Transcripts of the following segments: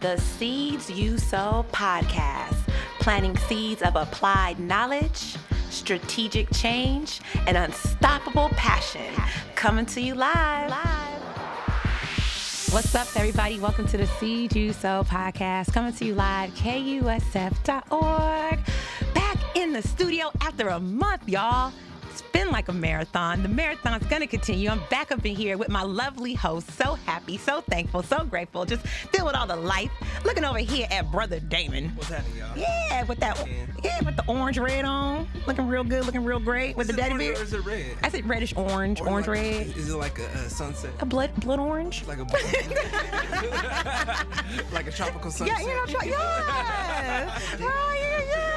the Seeds You Sow podcast, planting seeds of applied knowledge, strategic change, and unstoppable passion. Coming to you live. live. What's up, everybody? Welcome to the Seeds You Sow podcast, coming to you live, KUSF.org. Back in the studio after a month, y'all. It's been like a marathon. The marathon's gonna continue. I'm back up in here with my lovely host. So happy, so thankful, so grateful. Just filled with all the life. Looking over here at Brother Damon. What's happening, y'all? Yeah, with that, yeah, with the orange red on, looking real good, looking real great with Is the daddy orange beard. Or is it red? I said reddish orange, orange like- red, Is it like a, a sunset? a blood blood orange. Like a like a tropical sunset? Yeah, you know, try, yeah. Oh, yeah, yeah.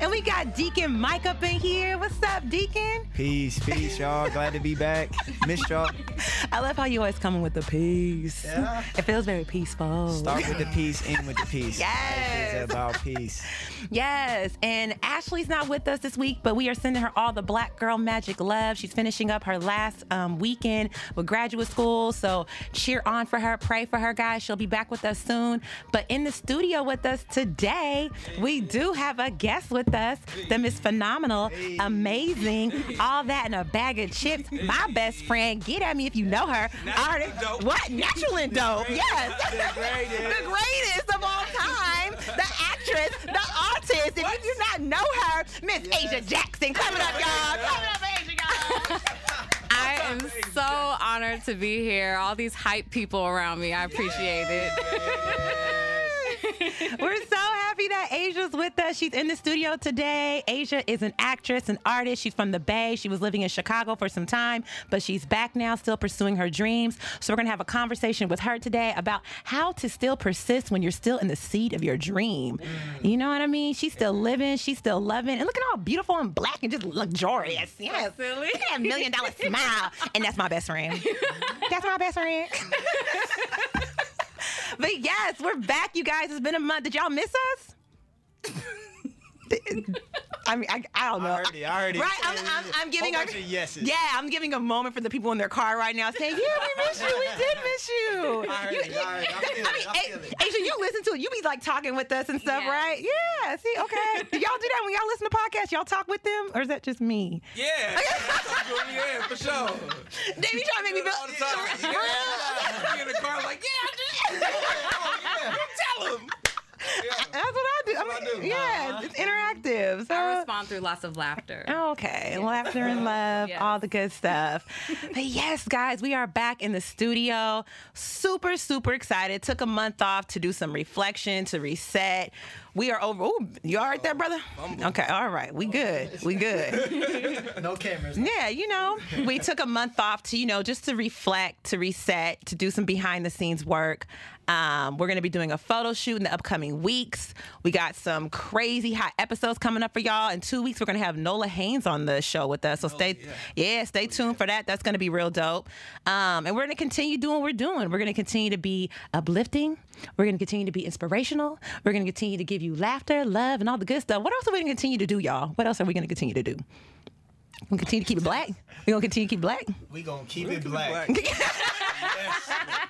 And we got Deacon Mike up in here. What's up, Deacon? Peace, peace, y'all. Glad to be back. Missed y'all. I love how you always coming with the peace. Yeah. It feels very peaceful. Start with the peace, end with the peace. Yes. Life is about peace. Yes, and Ashley's not with us this week, but we are sending her all the Black Girl Magic love. She's finishing up her last um, weekend with graduate school, so cheer on for her, pray for her, guys. She'll be back with us soon. But in the studio with us today, we do have a guest with us, the Miss Phenomenal, amazing, all that in a bag of chips. My best friend, get at me if you know her. Natural Artist- dope. What? Natural and dope. Yes. The greatest. the greatest of all time, the actress, the artist. If you do not know her, Miss Asia Jackson. Coming up, y'all. Coming up, Asia, y'all. I am so honored to be here. All these hype people around me. I appreciate it. We're so happy that Asia's with us. She's in the studio today. Asia is an actress, an artist. She's from the Bay. She was living in Chicago for some time, but she's back now, still pursuing her dreams. So we're gonna have a conversation with her today about how to still persist when you're still in the seed of your dream. Mm. You know what I mean? She's still living, she's still loving, and look at all beautiful and black and just luxurious. Yes. Silly. Look at that million dollar smile. And that's my best friend. That's my best friend. But yes, we're back, you guys. It's been a month. Did y'all miss us? I mean, I, I don't know. I heard it. I heard it. Right? I'm, I'm, I'm giving Whole a, bunch of yeses. yeah, I'm giving a moment for the people in their car right now saying, yeah, we miss you. We did miss you. I heard You- it. I heard it. I feel it. mean, I feel it. Asia, you listen to it. You be like talking with us and stuff, Yes. right? Yeah. See, okay. Do y'all do that when y'all listen to podcasts? Y'all talk with them? Or is that just me? Yeah. yeah, for sure. Dave, you trying to make me feel All the time. Yeah. Be in the car like, yeah, I just. Tell him. That's what I do. I what I mean, do. yeah, it's interactive. So. I respond through lots of laughter. Oh, okay, laughter and love, Yes. all the good stuff. but yes, guys, we are back in the studio. Super, super excited. Took a month off to do some reflection, to reset. We are over. Ooh, you all right there, brother? Okay, all right. We good. We good. No cameras. Yeah, you know, we took a month off to, you know, just to reflect, to reset, to do some behind the scenes work. Um, we're going to be doing a photo shoot in the upcoming weeks. We got some crazy hot episodes coming up for y'all. In two weeks, we're going to have Nola Haynes on the show with us. So stay, yeah. stay tuned for that. That's going to be real dope. Um, and we're going to continue doing what we're doing. We're going to continue to be uplifting. We're going to continue to be inspirational. We're going to continue to give you laughter, love, and all the good stuff. What else are we going to continue to do, y'all? What else are we going to continue to do? We're gonna continue to keep it black. We're gonna continue to keep black. We gonna keep it black.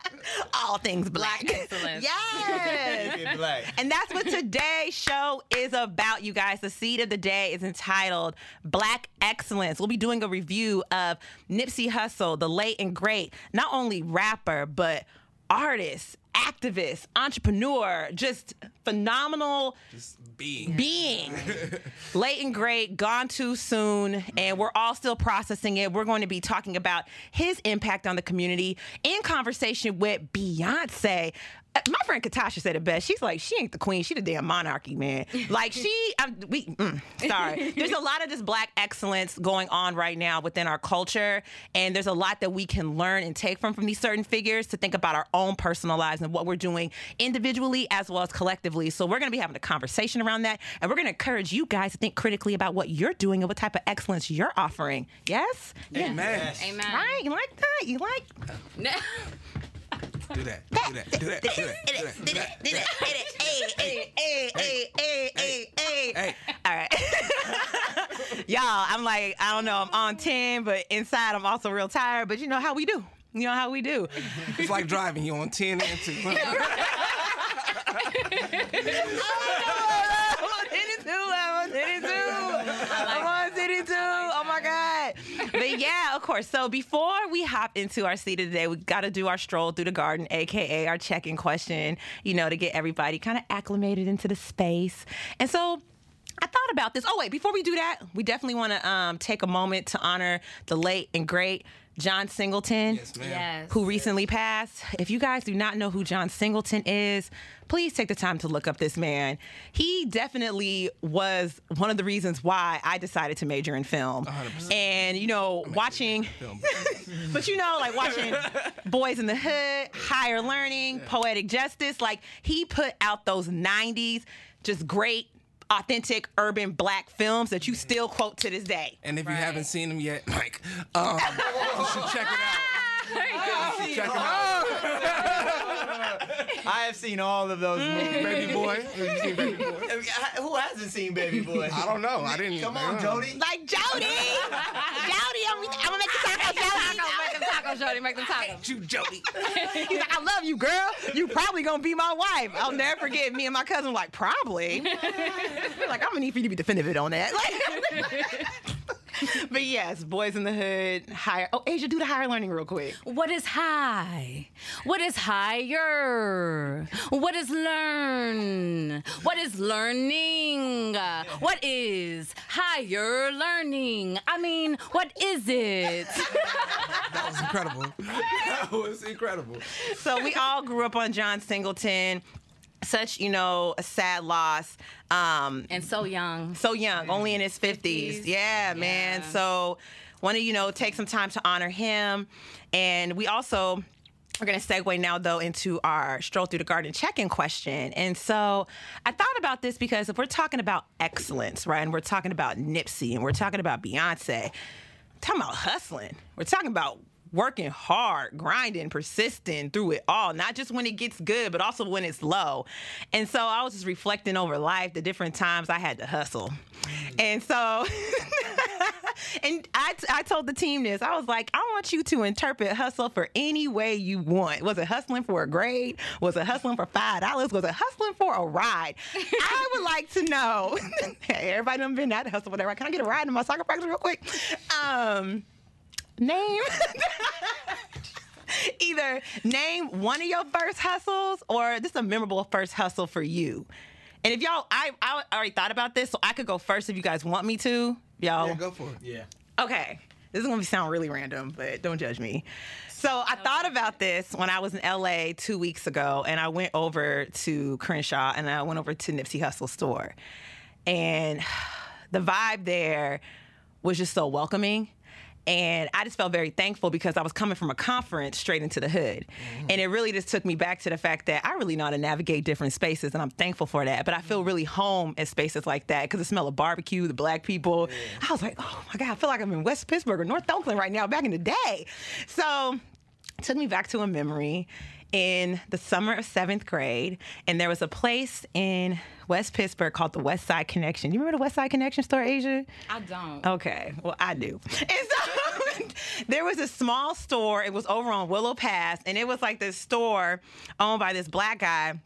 All things black. Black excellence. yes. Black. And that's what today's show is about, you guys. The seed of the day is entitled Black Excellence. We'll be doing a review of Nipsey Hussle, the late and great, not only rapper, but artist, activist, entrepreneur, just phenomenal Just being. being late and great, gone too soon, and we're all still processing it. We're going to be talking about his impact on the community in conversation with Beyonce. Uh, My friend Katasha said it best. She's like, she ain't the queen. She the damn monarchy, man. Like she, I'm, we, mm, sorry. There's a lot of this black excellence going on right now within our culture, and there's a lot that we can learn and take from from these certain figures to think about our own personal lives and what we're doing individually as well as collectively. So we're going to be having a conversation around that, and we're going to encourage you guys to think critically about what you're doing and what type of excellence you're offering. Yes, yeah. Amen. Amen. Right? You like that? You like? No. Do that. Do that. Do that. Do that. Do that. Do that. Hey, hey, hey, hey, hey, hey, hey. All right. Y'all, I'm like, I don't know, I'm on 10, but inside I'm also real tired. But you know how we do. You know how we do. It's like driving. You on 10 and 2. I'm on 82. I'm on 82. I'm on 82. Oh my God. But yeah, of course. So before we hop into our seat of the day, we got to do our stroll through the garden, AKA our check in question, you know, to get everybody kind of acclimated into the space. And so I thought about this. Oh, wait, before we do that, we definitely want to um, take a moment to honor the late and great John Singleton Yes, ma'am. Yes. who recently passed. If you guys do not know who John Singleton is, please take the time to look up this man. He definitely was one of the reasons why I decided to major in film. 100%. And, you know, watching, but you know, like watching Boyz n the Hood, Higher Learning, Poetic Justice, like he put out those 90s just great. Authentic urban black films that you still quote to this day. And if Right. you haven't seen them yet, Mike, um, you should check it out. Check it out. I have seen all of those movies. Baby boy. Have you seen Baby Boy? Who hasn't seen Baby Boy? I don't know. I didn't. Come on. Jody. Like Jody, Jody, I'm, I'm gonna make the tacos, Jody. Make them tacos, Jody. Make them tacos. You, Jody. He's like, I love you, girl. You probably gonna be my wife. I'll never forget. Me and my cousin were like, probably. We're like, I'm gonna need for you to be definitive on that. Like- but yes, Boyz n the Hood, higher. Oh, Asia, do the higher learning real quick. What is high? What is higher? What is learn? What is learning? What is higher learning? I mean, what is it? That was incredible. That was incredible. So we all grew up on John Singleton. Such, you know, a sad loss. Um, and so young. so young, only in his 50s. 50s. Yeah, man. So want to, you know, take some time to honor him. And we also we're going to segue now, though, into our stroll through the garden check in question. And so I thought about this because if we're talking about excellence, right, and we're talking about Nipsey and we're talking about Beyonce, talking about hustling, we're talking about working hard, grinding, persisting through it all, not just when it gets good, but also when it's low. And so I was just reflecting over life, the different times I had to hustle. And so, and I, I told the team this. I was like, I want you to interpret hustle for any way you want. Was it hustling for a grade? Was it hustling for $5? Was it hustling for a ride? I would like to know. hey, everybody done been at hustle, whatever. Can I get a ride in my soccer practice real quick? Um, name either name one of your first hustles or this is a memorable first hustle for you. And if y'all, I, I already thought about this, so I could go first if you guys want me to. Y'all, Yeah, go for it. Yeah. Okay. This is gonna sound really random, but don't judge me. So I oh, thought about this when I was in LA two weeks ago, and I went over to Crenshaw and I went over to Nipsey Hussle store, and the vibe there was just so welcoming. And I just felt very thankful because I was coming from a conference straight into the hood. Mm-hmm. And it really just took me back to the fact that I really know how to navigate different spaces, and I'm thankful for that. But I feel mm-hmm. really home in spaces like that because the smell of barbecue, the black people. I was like, oh my God, I feel like I'm in West Pittsburgh or North Oakland right now back in the day. So it took me back to a memory in the summer of seventh grade, and there was a place in West Pittsburgh called the West Side Connection. You remember the West Side Connection store, Asia? I don't. Okay, well, I do. And so there was a small store. It was over on Willow Pass, and it was like this store owned by this black guy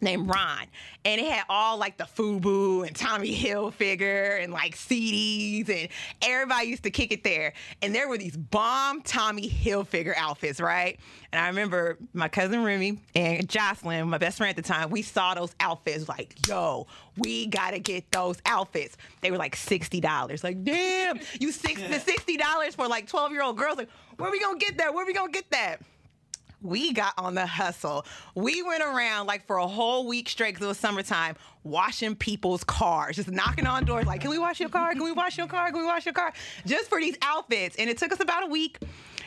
named Ron. And it had all like the FUBU and Tommy Hilfiger and like CDs, and everybody used to kick it there. And there were these bomb Tommy Hilfiger outfits, right? And I remember my cousin Remy and Jocelyn, my best friend at the time, we saw those outfits like, yo, we gotta get those outfits. They were like $60. Like, damn, you six, the $60 for like 12 year old girls. Like, where are we gonna get that? Where are we gonna get that? We got on the hustle. We went around like for a whole week straight because it was summertime, washing people's cars, just knocking on doors like, can we wash your car? Can we wash your car? Can we wash your car? Just for these outfits. And it took us about a week.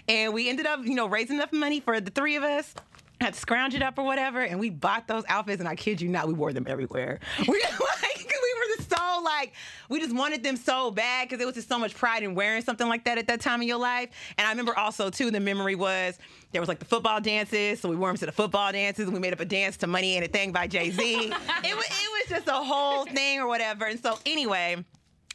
And we ended up, you know, raising enough money for the three of us. Had to scrounge it up or whatever, and we bought those outfits, and I kid you not, we wore them everywhere. We like, so like, we just wanted them so bad because there was just so much pride in wearing something like that at that time in your life. And I remember also too, the memory was there was like the football dances, so we wore them to the football dances, and we made up a dance to "Money Ain't a Thing" by Jay Z. it was it was just a whole thing or whatever. And so anyway.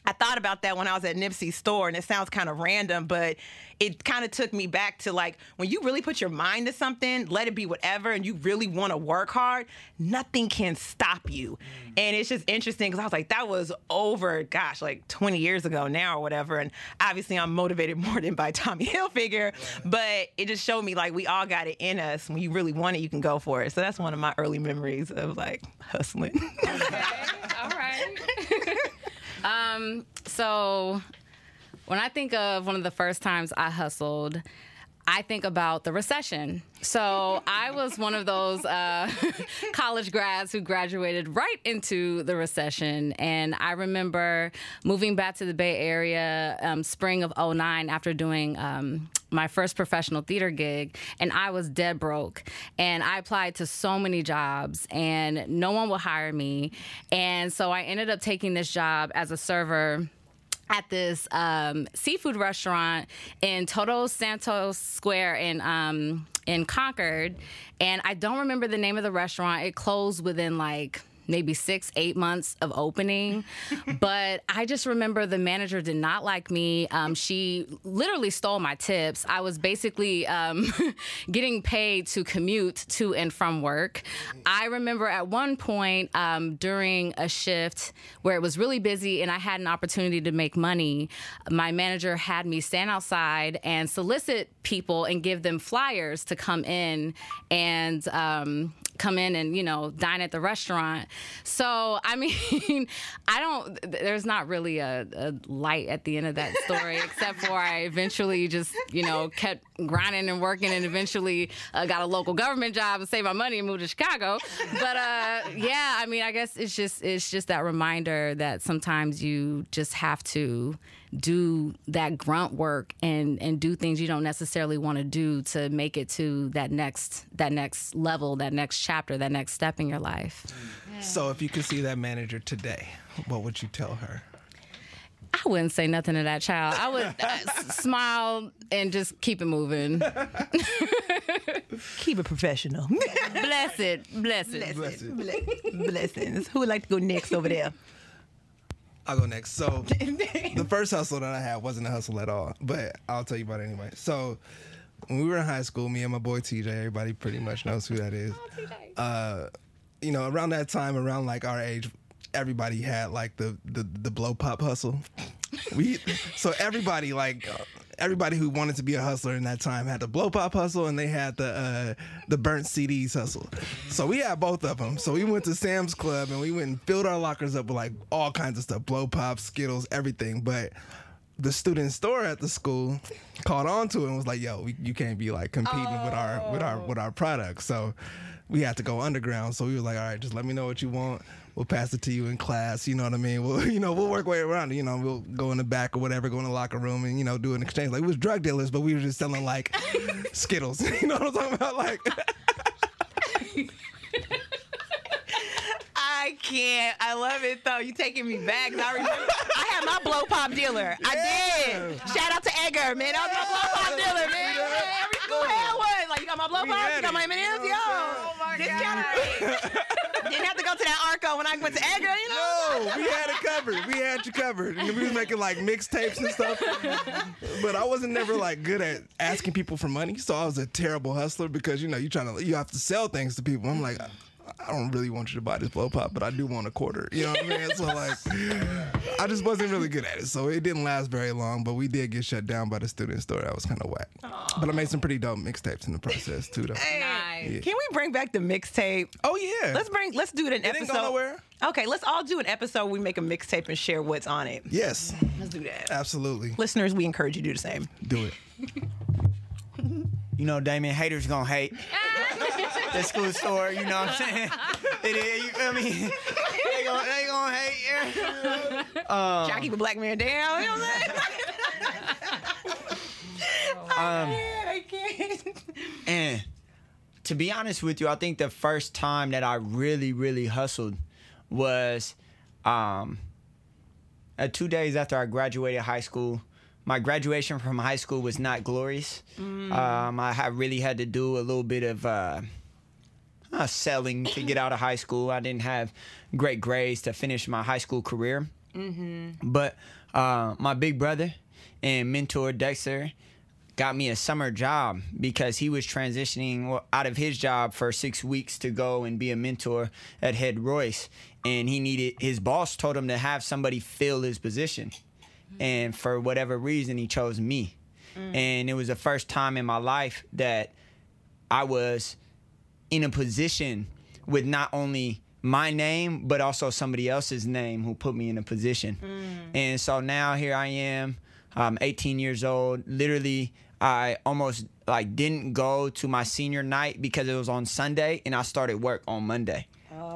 I thought about that when I was at Nipsey's store, and it sounds kind of random, but it kind of took me back to like when you really put your mind to something, let it be whatever, and you really want to work hard, nothing can stop you. Mm. And it's just interesting because I was like, that was over, gosh, like 20 years ago now or whatever. And obviously, I'm motivated more than by Tommy Hilfiger, but it just showed me like we all got it in us. When you really want it, you can go for it. So that's one of my early memories of like hustling. All right. um, so when I think of one of the first times I hustled, I think about the recession. So I was one of those uh, college grads who graduated right into the recession. And I remember moving back to the Bay Area um, spring of 09 after doing um, my first professional theater gig. And I was dead broke. And I applied to so many jobs, and no one would hire me. And so I ended up taking this job as a server at this um, seafood restaurant in Todos Santos Square in um, in Concord, and I don't remember the name of the restaurant. It closed within like maybe six, eight months of opening. but I just remember the manager did not like me. Um, she literally stole my tips. I was basically um, getting paid to commute to and from work. I remember at one point um, during a shift where it was really busy and I had an opportunity to make money, my manager had me stand outside and solicit people and give them flyers to come in and um, come in and you know dine at the restaurant. So i mean i don't there's not really a, a, light at the end of that story except for i eventually just you know kept grinding and working and eventually uh, got a local government job and saved my money and moved to chicago. But uh, yeah i mean i guess it's just it's just that reminder that sometimes you just have to do that grunt work and and do things you don't necessarily want to do to make it to that next that next level that next chapter that next step in your life So if you could see that manager today, what would you tell her? I wouldn't say nothing to that child. I would uh, smile and just keep it moving. Keep it professional. bless it, bless it. Blessings. Blessings. Who would like to go next over there? I'll go next. So the first hustle that I had wasn't a hustle at all, but I'll tell you about it anyway. So when we were in high school, me and my boy TJ, everybody pretty much knows who that is. Uh, you know, around that time, around like our age, everybody had like the the, the blow pop hustle. We so everybody like everybody who wanted to be a hustler in that time had the blow pop hustle and they had the uh, the burnt CDs hustle. So we had both of them. So we went to Sam's Club and we went and filled our lockers up with like all kinds of stuff, blow pop, Skittles, everything. But the student store at the school caught on to it and was like, "Yo, we, you can't be like competing with our with our with our products." So we had to go underground. So we were like, "All right, just let me know what you want. We'll pass it to you in class. You know what I mean? We'll you know we'll work way around it. You know, we'll go in the back or whatever, go in the locker room and you know do an exchange. Like we was drug dealers, but we were just selling like Skittles. you know what I'm talking about? Like I can't. I love it though. You taking me back. I remember I had my blow pop dealer. I did. Shout out to Edgar, man. That was my blow pop dealer, man. Yeah, Every school had one. Like you got my blow pop, you got my M&Ms, yo. Oh my rate. Didn't have to go to that Arco when I went to Edgar, you know. No, we had it covered. We had you covered. And we was making like mixtapes and stuff. But I wasn't never like good at asking people for money. So I was a terrible hustler because you know you trying to you have to sell things to people. I'm like. I don't really want you to buy this blow pop, but I do want a quarter. You know what I mean? So like, I just wasn't really good at it. So it didn't last very long. But we did get shut down by the student store. That was kind of whack. But I made some pretty dope mixtapes in the process too, though. Nice. Can we bring back the mixtape? Oh yeah. Let's bring. Let's do it an It episode. didn't go nowhere. Okay, let's all do an episode. Where we make a mixtape and share what's on it. Yes, Let's do that. absolutely. Listeners, we encourage you to do the same. Do it. You know, Damien, haters gonna hate. the school store, you know what I'm saying? It is, you feel me? they gonna, they gonna hate. Yeah. Try to keep a black man down. You know what I'm saying? Um, I can't. And to be honest with you, I think the first time that I really, really hustled was um, uh, two days after I graduated high school. My graduation from high school was not glorious. Um, I really had to do a little bit of uh, uh, selling to get out of high school. I didn't have great grades to finish my high school career. But uh, my big brother and mentor Dexter got me a summer job because he was transitioning out of his job for six weeks to go and be a mentor at Head Royce, and he needed his boss told him to have somebody fill his position, Mm-hmm. and for whatever reason he chose me, mm. and it was the first time in my life that I was in a position with not only my name but also somebody else's name who put me in a position. Mm. And so now here I am, I'm 18 years old. Literally, I almost like didn't go to my senior night because it was on Sunday, and I started work on Monday.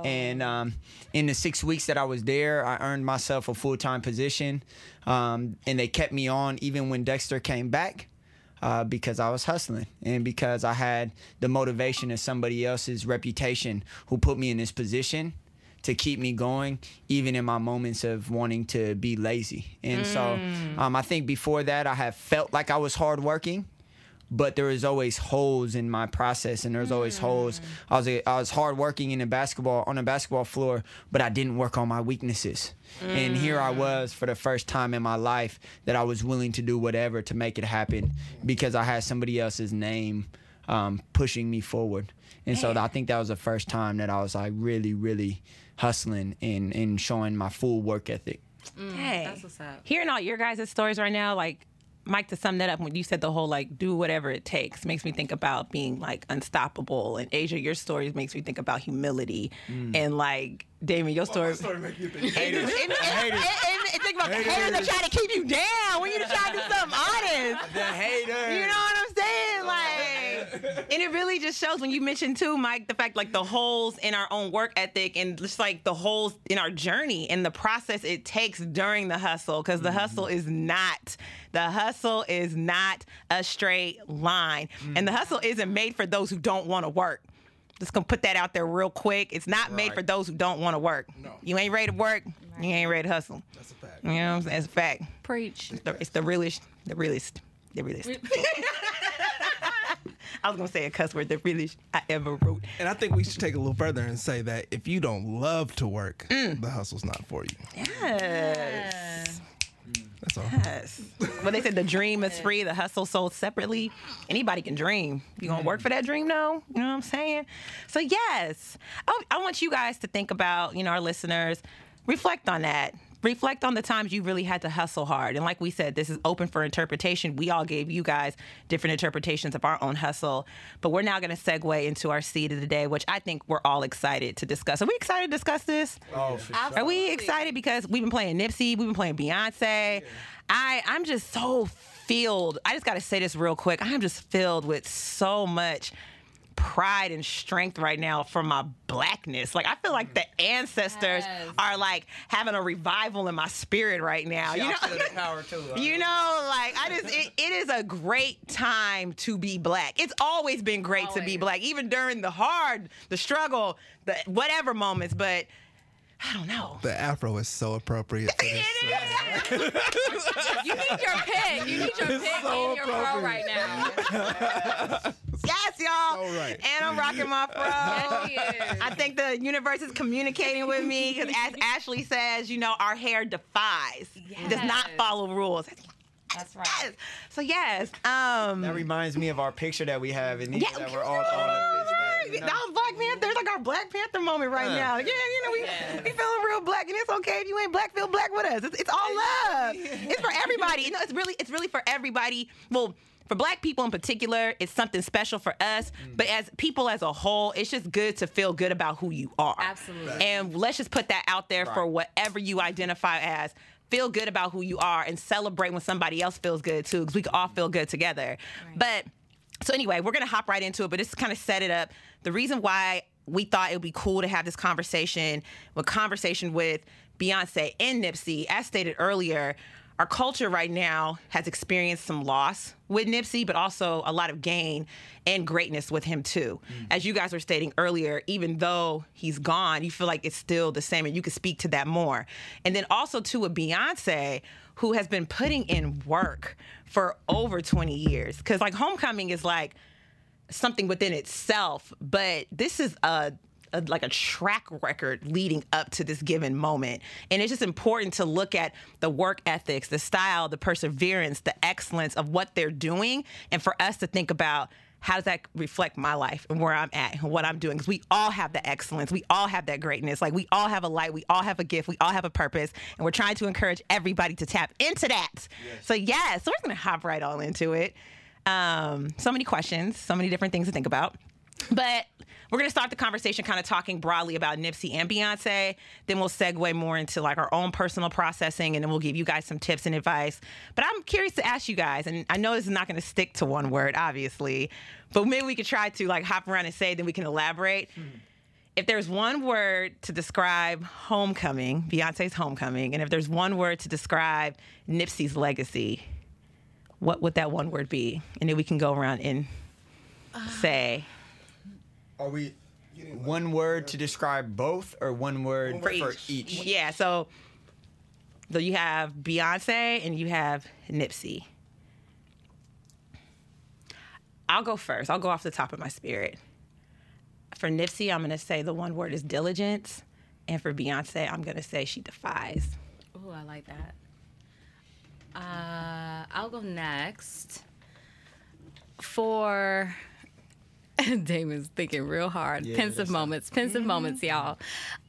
And um, in the six weeks that I was there, I earned myself a full time position, um, and they kept me on even when Dexter came back uh, because I was hustling and because I had the motivation of somebody else's reputation who put me in this position to keep me going, even in my moments of wanting to be lazy. And so um, I think before that, I have felt like I was hardworking. But there was always holes in my process, and there was always hmm. holes. I was I was hardworking in a basketball on a basketball floor, but I didn't work on my weaknesses. And here I hmm. was for the first time in my life that I was willing to do whatever to make it happen because I had somebody else's name um, pushing me forward. And so I think that was the first time that I was like really, really hustling and, and showing my full work ethic. Hmm. Hey, That's what's up. hearing all your guys' stories right now, like Mike, to sum that up, when you said the whole like do whatever it takes, makes me think about being like unstoppable. And Asia, your stories makes me think about humility. Mm. And like Damon, your story. And, and, and, and- and- and think about the haters that try to keep you down when you're trying to do something honest. The hater. You know what I'm saying? Like, and it really just shows when you mentioned too, Mike, the fact like the holes in our own work ethic and just like the holes in our journey and the process it takes during the hustle, because the mm-hmm. hustle is not the hustle is not a straight line, and the hustle mm-hmm. isn't made for those who don't want to work. Just gonna put that out there real quick. It's not made for those who don't want to work. No. You ain't ready to work. You ain't ready to hustle. That's a fact. You know what I'm saying? It's a fact. Preach. The- It's the realest, the realest, the realest. I was gonna say a cuss word, that really I ever wrote. And I think we should take a little further and say that if you don't love to work, mm. the hustle's not for you. Yes. That's all. Yes. Well, they said the dream is free, the hustle sold separately. Anybody can dream. You gonna work for that dream, though? You know what I'm saying? So yes, I, I want you guys to think about, you know, our listeners, reflect on that. Reflect on the times you really had to hustle hard. And like we said, this is open for interpretation. We all gave you guys different interpretations of our own hustle. But we're now going to segue into our seed of the day, which I think we're all excited to discuss. Are we excited to discuss this? Oh, for sure. Are we excited because we've been playing Nipsey, we've been playing Beyonce. I I'm just so filled. I just got to say this real quick. I'm just filled with so much pride and strength right now for my blackness. Like I feel like the mm. ancestors Yes. are like having a revival in my spirit right now. You know, power too. you know, like I just it, it is a great time to be black. It's always been great to be black, even during the hard, the struggle, the whatever moments. But I don't know. The afro is so appropriate for this. It You need your pick. You need your pick so and your pro right now. Yes, y'all. So right. And I'm rocking my fro. Yes, she is. I think the universe is communicating with me because, as Ashley says, you know, our hair defies, does not follow rules. That's right. Yes. So yes, um, That reminds me of our picture that we have in here Yeah, that we're all throwing a fist at, you know? That was Black Panther. It's like our Black Panther moment right Uh. now. Yeah, you know, we, we feeling real black, and it's okay if you ain't black, feel black with us. It's, it's all love. It's for everybody. You know, it's really, it's really for everybody. Well, for black people in particular, it's something special for us. Mm. But as people as a whole, it's just good to feel good about who you are. Absolutely. And let's just put that out there for whatever you identify as. Feel good about who you are and celebrate when somebody else feels good too, because we can all feel good together. Right. But so anyway, we're gonna hop right into it, but just kind of set it up. The reason why we thought it would be cool to have this conversation, a conversation with Beyonce and Nipsey, as stated earlier, our culture right now has experienced some loss with Nipsey, but also a lot of gain and greatness with him too. Mm. As you guys were stating earlier, even though he's gone, you feel like it's still the same, and you could speak to that more. And then also too with Beyonce, who has been putting in work for over 20 years, because like Homecoming is like something within itself, but this is a a, like a track record leading up to this given moment. And it's just important to look at the work ethics, the style, the perseverance, the excellence of what they're doing, and for us to think about how does that reflect my life and where I'm at and what I'm doing? Because we all have the excellence, we all have that greatness. Like we all have a light, we all have a gift, we all have a purpose, and we're trying to encourage everybody to tap into that. So yeah, so we're gonna hop right all into it. Um, so many questions, so many different things to think about. But we're gonna start the conversation kind of talking broadly about Nipsey and Beyonce. Then we'll segue more into like our own personal processing, and then we'll give you guys some tips and advice. But I'm curious to ask you guys, and I know this is not gonna stick to one word, obviously, but maybe we could try to like hop around and say, then we can elaborate. Hmm. If there's one word to describe homecoming, Beyonce's homecoming, and if there's one word to describe Nipsey's legacy, what would that one word be? And then we can go around and uh, say. Are we one word to describe both, or one word for each? Yeah, so so you have Beyonce and you have Nipsey. I'll go first. I'll go off the top of my spirit. For Nipsey, I'm gonna say the one word is diligence, and for Beyonce, I'm gonna say she defies. Oh, I like that. Uh, I'll go next. For Damon's thinking real hard. Yeah, pensive that's- moments, pensive moments, y'all.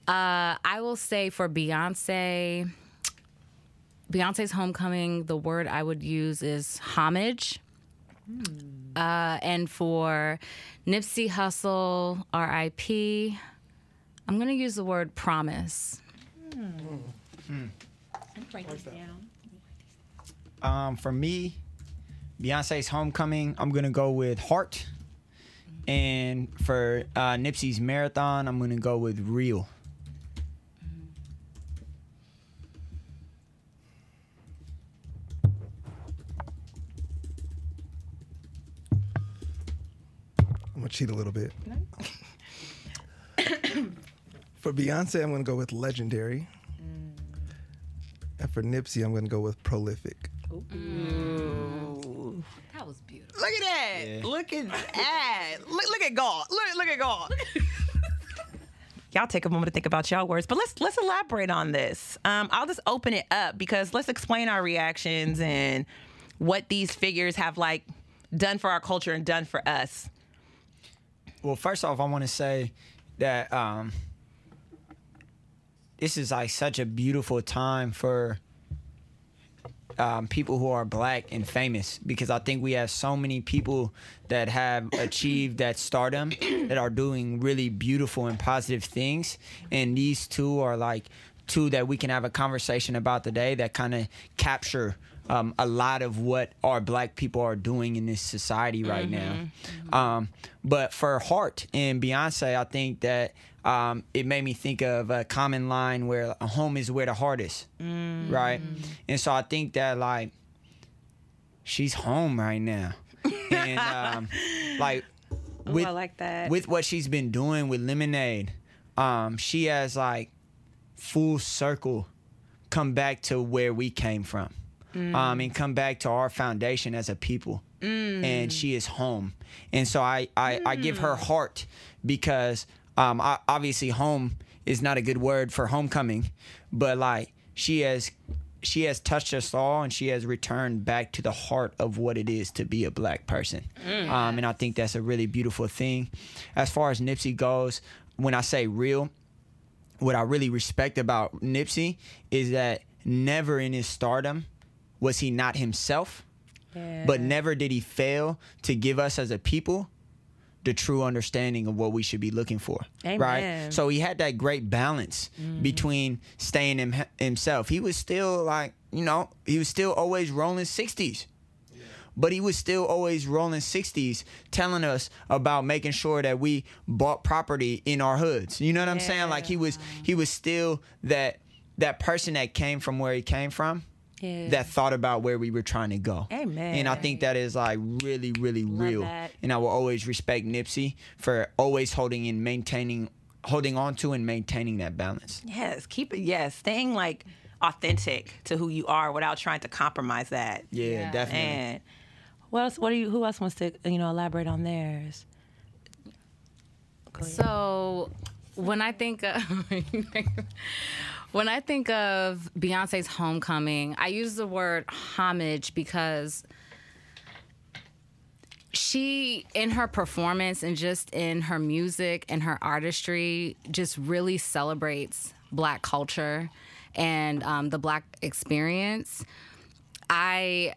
Uh, I will say for Beyonce, Beyonce's homecoming, the word I would use is homage. Uh, and for Nipsey Hussle, R.I.P., I'm going to use the word promise. Um, for me, Beyonce's homecoming, I'm gonna go with heart, and for uh, Nipsey's marathon, I'm gonna go with real. I'm gonna cheat a little bit. for Beyonce, I'm gonna go with legendary. And for Nipsey, I'm gonna go with prolific. That was beautiful. Look at that! Yeah. Look at that! Look, look at God! Look, look at God! y'all take a moment to think about y'all words, but let's let's elaborate on this. Um, I'll just open it up because let's explain our reactions and what these figures have like done for our culture and done for us. Well, first off, I want to say that um, this is like such a beautiful time for um, people who are black and famous because I think we have so many people that have achieved that stardom that are doing really beautiful and positive things, and these two are like two that we can have a conversation about today that kind of capture um, a lot of what our black people are doing in this society right now. Um, but for heart and Beyonce, I think that um, it made me think of a common line where a home is where the heart is, right? And so I think that like she's home right now, and um, like with I like that. with what she's been doing with Lemonade, um, she has like full circle come back to where we came from. Um, and come back to our foundation as a people. And she is home. And so I, I, I give her heart because um, I, obviously home is not a good word for homecoming, but like she has she has touched us all and she has returned back to the heart of what it is to be a black person. Um, and I think that's a really beautiful thing. As far as Nipsey goes, when I say real, what I really respect about Nipsey is that never in his stardom was he not himself, but never did he fail to give us as a people the true understanding of what we should be looking for. Amen. Right? So he had that great balance mm-hmm. between staying him, himself. He was still like, you know, he was still always rolling 60s. But he was still always rolling 60s, telling us about making sure that we bought property in our hoods. You know what I'm saying? Like he was he was still that that person that came from where he came from Yeah. that thought about where we were trying to go. Amen. And I think that is like really, really real. that. And I will always respect Nipsey for always holding and maintaining, holding on to and maintaining that balance. Yes, keep it. Yes, staying like authentic to who you are without trying to compromise that. Yeah, Yeah. definitely. And what else? What do you? Who else wants to you know elaborate on theirs? So when I think of when I think of Beyonce's homecoming, I use the word homage because she in her performance and just in her music and her artistry just really celebrates black culture and um, the black experience. I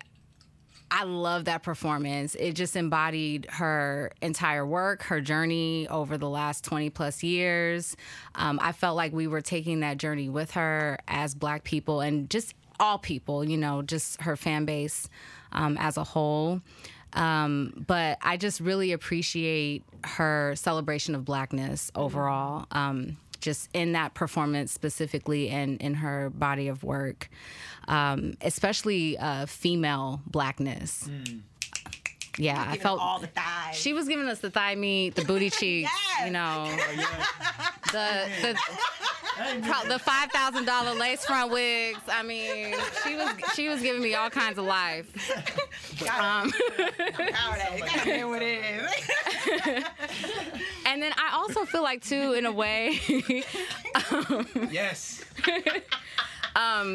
i love that performance. It just embodied her entire work her journey over the last 20 plus years. Um, i felt like we were taking that journey with her as black people and just all people you know just her fan base um, as a whole. Um, but I just really appreciate her celebration of blackness overall, um, just in that performance specifically and in her body of work, um, especially uh, female blackness. Yeah, I felt all the thighs. she was giving us the thigh meat, the booty cheeks, you know, the the pro- the five thousand dollar lace front wigs. I mean, she was she was giving me all kinds of life. Um, and then I also feel like too, in a way, Yes.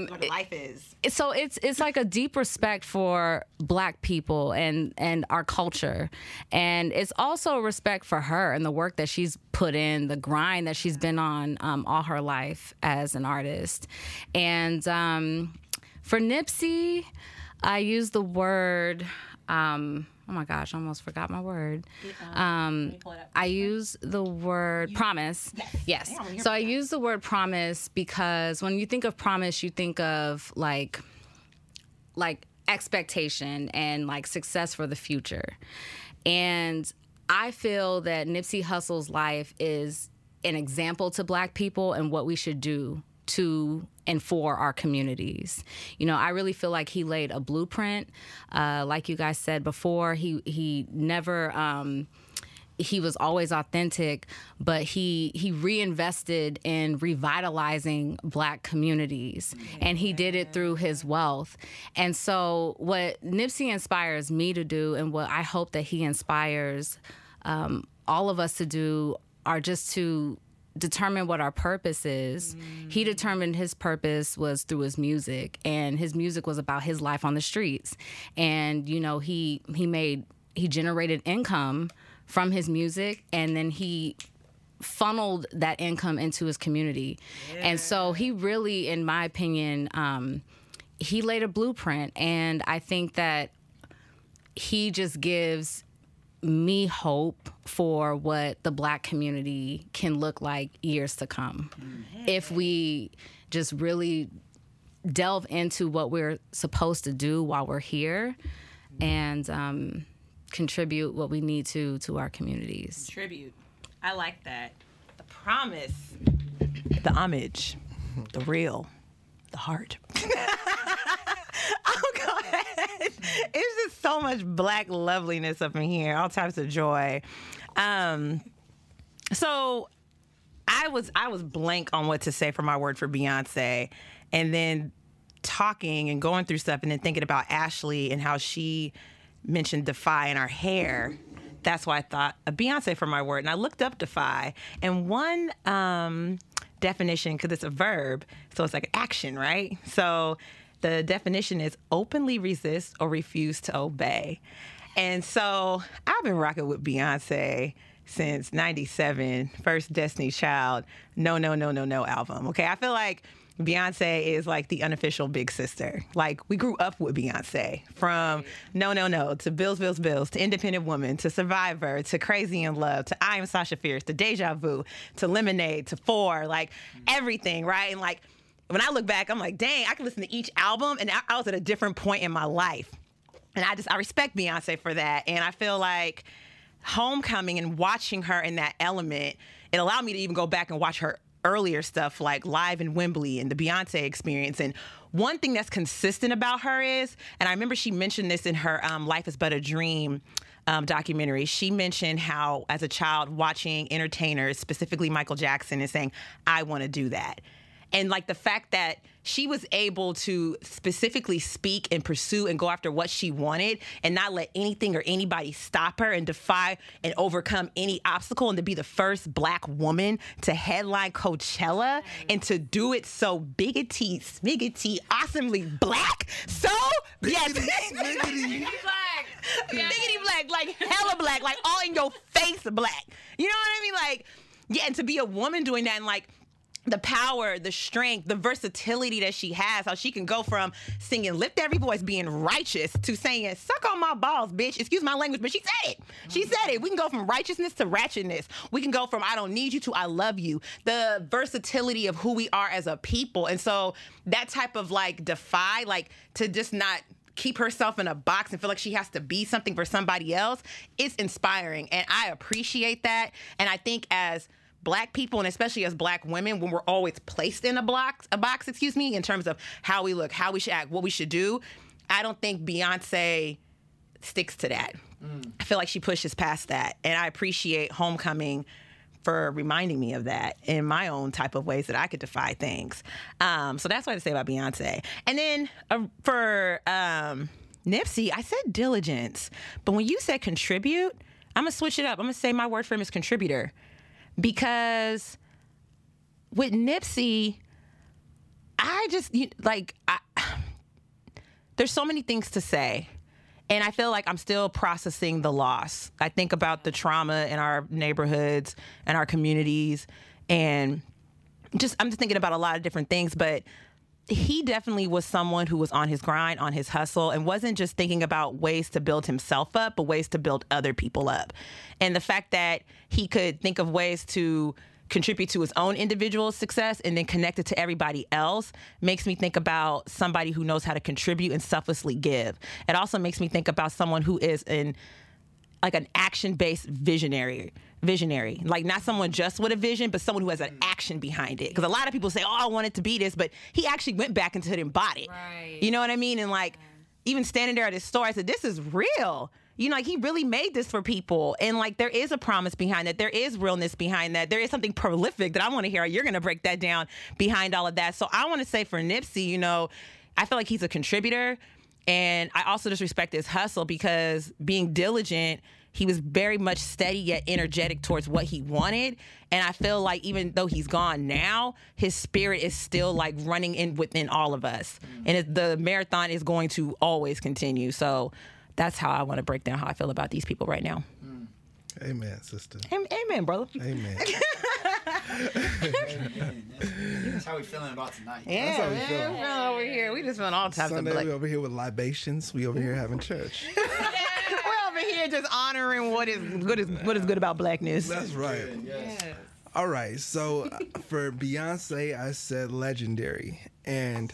What life is. so it's it's like a deep respect for black people and and our culture and it's also a respect for her and the work that she's put in the grind that she's been on um, all her life as an artist and um, for nipsey i use the word um, oh my gosh i almost forgot my word. Um, i use the word promise. Yes. So i use the word promise because when you think of promise you think of like like expectation and like success for the future. And I feel that Nipsey Hussle's life is an example to black people and what we should do to and for our communities. You know, I really feel like he laid a blueprint. Uh, like you guys said before, he he never um, he was always authentic, but he he reinvested in revitalizing black communities and he did it through his wealth. And so what Nipsey inspires me to do and what I hope that he inspires um, all of us to do are just to determine what our purpose is. He determined his purpose was through his music and his music was about his life on the streets. And you know, he he made he generated income from his music and then he funneled that income into his community. And so he really in my opinion um he laid a blueprint and I think that he just gives me hope for what the black community can look like years to come if we just really delve into what we're supposed to do while we're here and um, contribute what we need to to our communities Tribute. I like that. The promise, the homage, the real, the heart. oh, go ahead. It's just so much black loveliness up in here, all types of joy. Um, so I was I was blank on what to say for my word for Beyonce, and then talking and going through stuff, and then thinking about Ashley and how she mentioned Defy in our hair. That's why I thought a Beyonce for my word, and I looked up Defy, and one um, definition because it's a verb, so it's like action, right? So the definition is openly resist or refuse to obey. And so I've been rocking with Beyonce since 97, first Destiny's Child, No, No, No, No, No album. Okay. I feel like Beyonce is like the unofficial big sister. Like we grew up with Beyonce from No, No, No to Bills, Bills, Bills to Independent Woman to Survivor to Crazy in Love to I Am Sasha Fierce to Deja Vu to Lemonade to Four, like everything, right? And like when I look back, I'm like, dang, I can listen to each album and I I was at a different point in my life and I just I respect Beyonce for that. And I feel like Homecoming and watching her in that element, it allowed me to even go back and watch her earlier stuff like live in Wembley and the Beyonce experience. And one thing that's consistent about her is, and I remember she mentioned this in her um, Life is But a Dream um, documentary. She mentioned how, as a child, watching entertainers, specifically Michael Jackson, and saying, I want to do that. And like the fact that she was able to specifically speak and pursue and go after what she wanted and not let anything or anybody stop her and defy and overcome any obstacle and to be the first black woman to headline Coachella and to do it so biggity, smiggity, awesomely black. So, yes. Smiggity. Black. biggity black, like hella black, like all in your face black. You know what I mean? Like, yeah, and to be a woman doing that and like the power, the strength, the versatility that she has, how she can go from singing Lift Every Voice, being righteous, to saying, Suck on my balls, bitch. Excuse my language, but she said it. She mm-hmm. said it. We can go from righteousness to ratchetness. We can go from I don't need you to I love you. The versatility of who we are as a people. And so that type of like defy, like to just not keep herself in a box and feel like she has to be something for somebody else, it's inspiring. And I appreciate that. And I think as black people and especially as black women when we're always placed in a box a box excuse me in terms of how we look how we should act what we should do i don't think beyonce sticks to that i feel like she pushes past that and i appreciate homecoming for reminding me of that in my own type of ways that I could defy things. Um, so that's what I say about Beyonce. And then uh, for um, Nipsey, I said diligence, but when you said contribute, I'm gonna switch it up. I'm gonna say my word for him is contributor because with Nipsey, I just you, like I, there's so many things to say. And I feel like I'm still processing the loss. I think about the trauma in our neighborhoods and our communities and just I'm just thinking about a lot of different things, but he definitely was someone who was on his grind, on his hustle, and wasn't just thinking about ways to build himself up, but ways to build other people up. And the fact that he could think of ways to contribute to his own individual success and then connect it to everybody else makes me think about somebody who knows how to contribute and selflessly give. It also makes me think about someone who is an like an action-based visionary visionary. Like not someone just with a vision but someone who has an mm. action behind it. Because a lot of people say oh i want it to be this but he actually went back into it and bought it. Right. you know what i mean? And like even standing there at his store i said this is real. You know like he really made this for people. And like there is a promise behind that. There is realness behind that. There is something prolific that i want to hear you're going to break that down behind all of that. So i want to say for nipsey you know i feel like he's a contributor. And I also just respect his hustle because being diligent, he was very much steady yet energetic towards what he wanted. And I feel like even though he's gone now, his spirit is still like running in within all of us. Mm. And it, the marathon is going to always continue. So that's how I want to break down how I feel about these people right now. Mm. Amen, sister. Am- Amen, brother. Amen. That's how we feeling about tonight. Yeah, That's how we man, feel. we're feeling over here. We just feeling all types Sunday of like, we over here with libations. We over here having church. we're over here just honoring what is good is what is good about blackness. That's right. All right. So uh, for Beyonce, I said legendary. And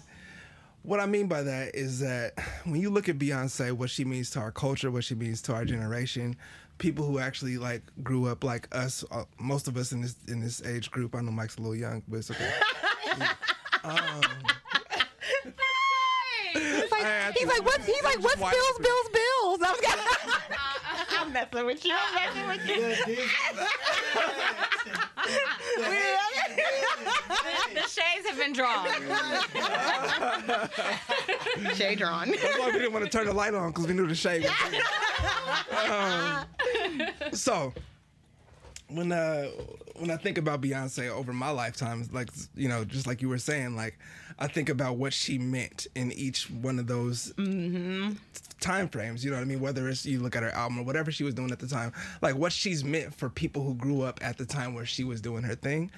what I mean by that is that when you look at Beyonce, what she means to our culture, what she means to our generation, people who actually like grew up like us, uh, most of us in this in this age group. I know Mike's a little young, but it's okay. He's like, he's like, what's he's like, what's why- bills, bills, bills? I'm, I'm messing with you. I'm messing with you. The shades have been drawn. Shade drawn. That's why we didn't want to turn the light on because we knew the shade. Was um, so when uh when I think about Beyonce over my lifetime, like you know, just like you were saying, like I think about what she meant in each one of those time frames. You know what I mean? Whether it's you look at her album or whatever she was doing at the time, like what she's meant for people who grew up at the time where she was doing her thing.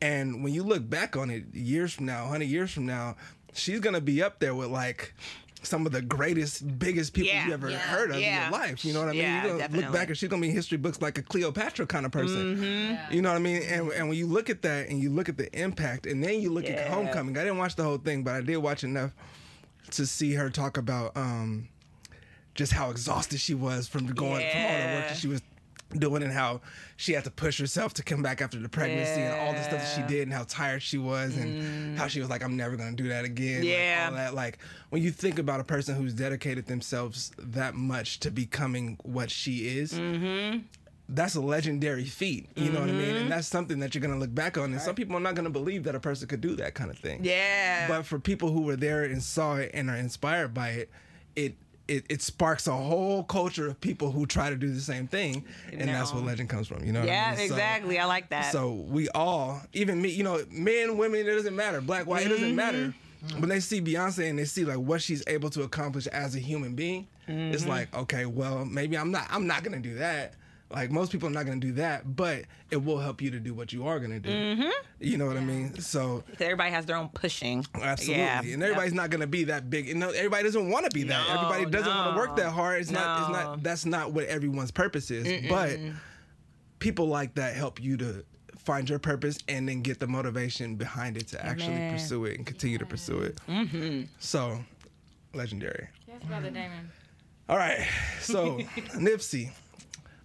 And when you look back on it, years from now, hundred years from now, she's gonna be up there with like some of the greatest, biggest people Yeah. you ever Yeah. heard of in your life. You know what I mean? Yeah, You're gonna look back and she's gonna be in history books like a Cleopatra kind of person. Mm-hmm. You know what I mean? And and when you look at that and you look at the impact, and then you look at Homecoming. I didn't watch the whole thing, but I did watch enough to see her talk about um, just how exhausted she was from going from all the work Yeah. that she was doing and how she had to push herself to come back after the pregnancy and all the stuff that she did and how tired she was and mm. how she was like I'm never gonna do that again like, Yeah. all that like when you think about a person who's dedicated themselves that much to becoming what she is mm-hmm. that's a legendary feat. You know what I mean? And mm-hmm. that's something that you're gonna look back on. And some people are not gonna believe that a person could do that kind of thing. Yeah. But for people who were there and saw it and are inspired by it, it it, it sparks a whole culture of people who try to do the same thing, and that's what No. legend comes from. You know? what I yeah, mean? So- exactly. I like that. so we all, even me, you know, men, women, it doesn't matter. Black, white, it doesn't mm-hmm. matter. Mm-hmm. When they see Beyonce and they see like what she's able to accomplish as a human being, it's mm-hmm. like, okay, well, maybe I'm not I'm not gonna do that. Like most people are not gonna do that, but it will help you to do what you are gonna do. You know what I mean? So everybody has their own pushing. Absolutely, Yeah. and everybody's not gonna be that big. You know, everybody doesn't want to be that. No, everybody doesn't want to work that hard. It's not. It's not. That's not what everyone's purpose is. But people like that help you to find your purpose and then get the motivation behind it to actually Amen. pursue it and continue to pursue it. Mm-hmm. So, legendary. Yes, Brother Damon. All right, so Nipsey.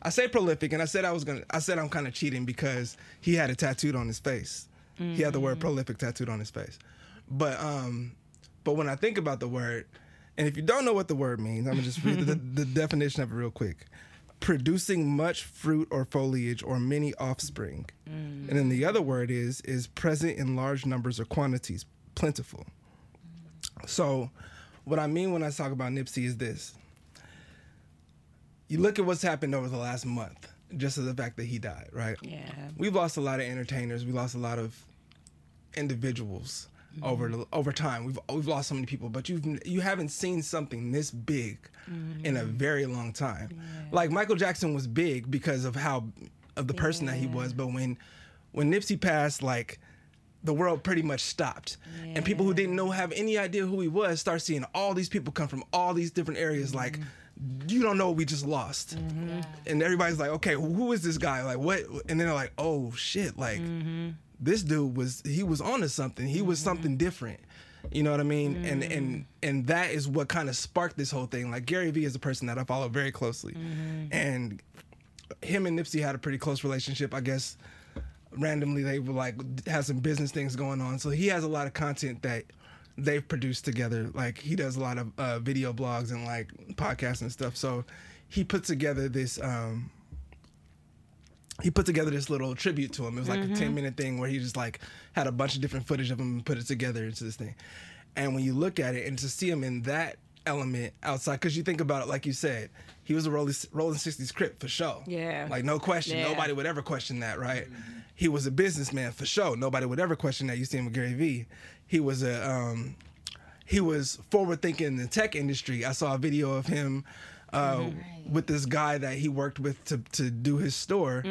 I say prolific, and I said I was gonna. I said I'm kind of cheating because he had it tattooed on his face. He had the word prolific tattooed on his face. But um, but when I think about the word, and if you don't know what the word means, I'm gonna just read the, the definition of it real quick. Producing much fruit or foliage or many offspring, and then the other word is is present in large numbers or quantities, plentiful. So, what I mean when I talk about Nipsey is this you look at what's happened over the last month, just as the fact that he died, right? Yeah. We've lost a lot of entertainers. We lost a lot of individuals mm-hmm. over the, over time. We've we've lost so many people, but you've you haven't seen something this big in a mm-hmm. very long time. Like Michael Jackson was big because of how of the person that he was, but when when Nipsey passed, like the world pretty much stopped. And people who didn't know have any idea who he was start seeing all these people come from all these different areas like mm-hmm. You don't know what we just lost. Mm-hmm. And everybody's like, "Okay, who is this guy? Like what?" And then they're like, "Oh shit, like mm-hmm. this dude was he was onto something. He was mm-hmm. something different." You know what I mean? And and and that is what kind of sparked this whole thing. Like Gary Vee is a person that I follow very closely. And him and Nipsey had a pretty close relationship, I guess randomly they were like had some business things going on. So he has a lot of content that they've produced together. Like he does a lot of uh, video blogs and like podcasts and stuff. So he put together this. um he put together this little tribute to him. It was like a 10 minute thing where he just like had a bunch of different footage of him and put it together into this thing. And when you look at it and to see him in that element outside, because you think about it, like you said, he was a Rolling, Rolling 60s Crip for sure. Yeah. Like no question. Yeah. Nobody would ever question that, right? He was a businessman for sure. Nobody would ever question that. You see him with Gary Vee. He was a um, he was forward thinking in the tech industry. I saw a video of him uh, with this guy that he worked with to, to do his store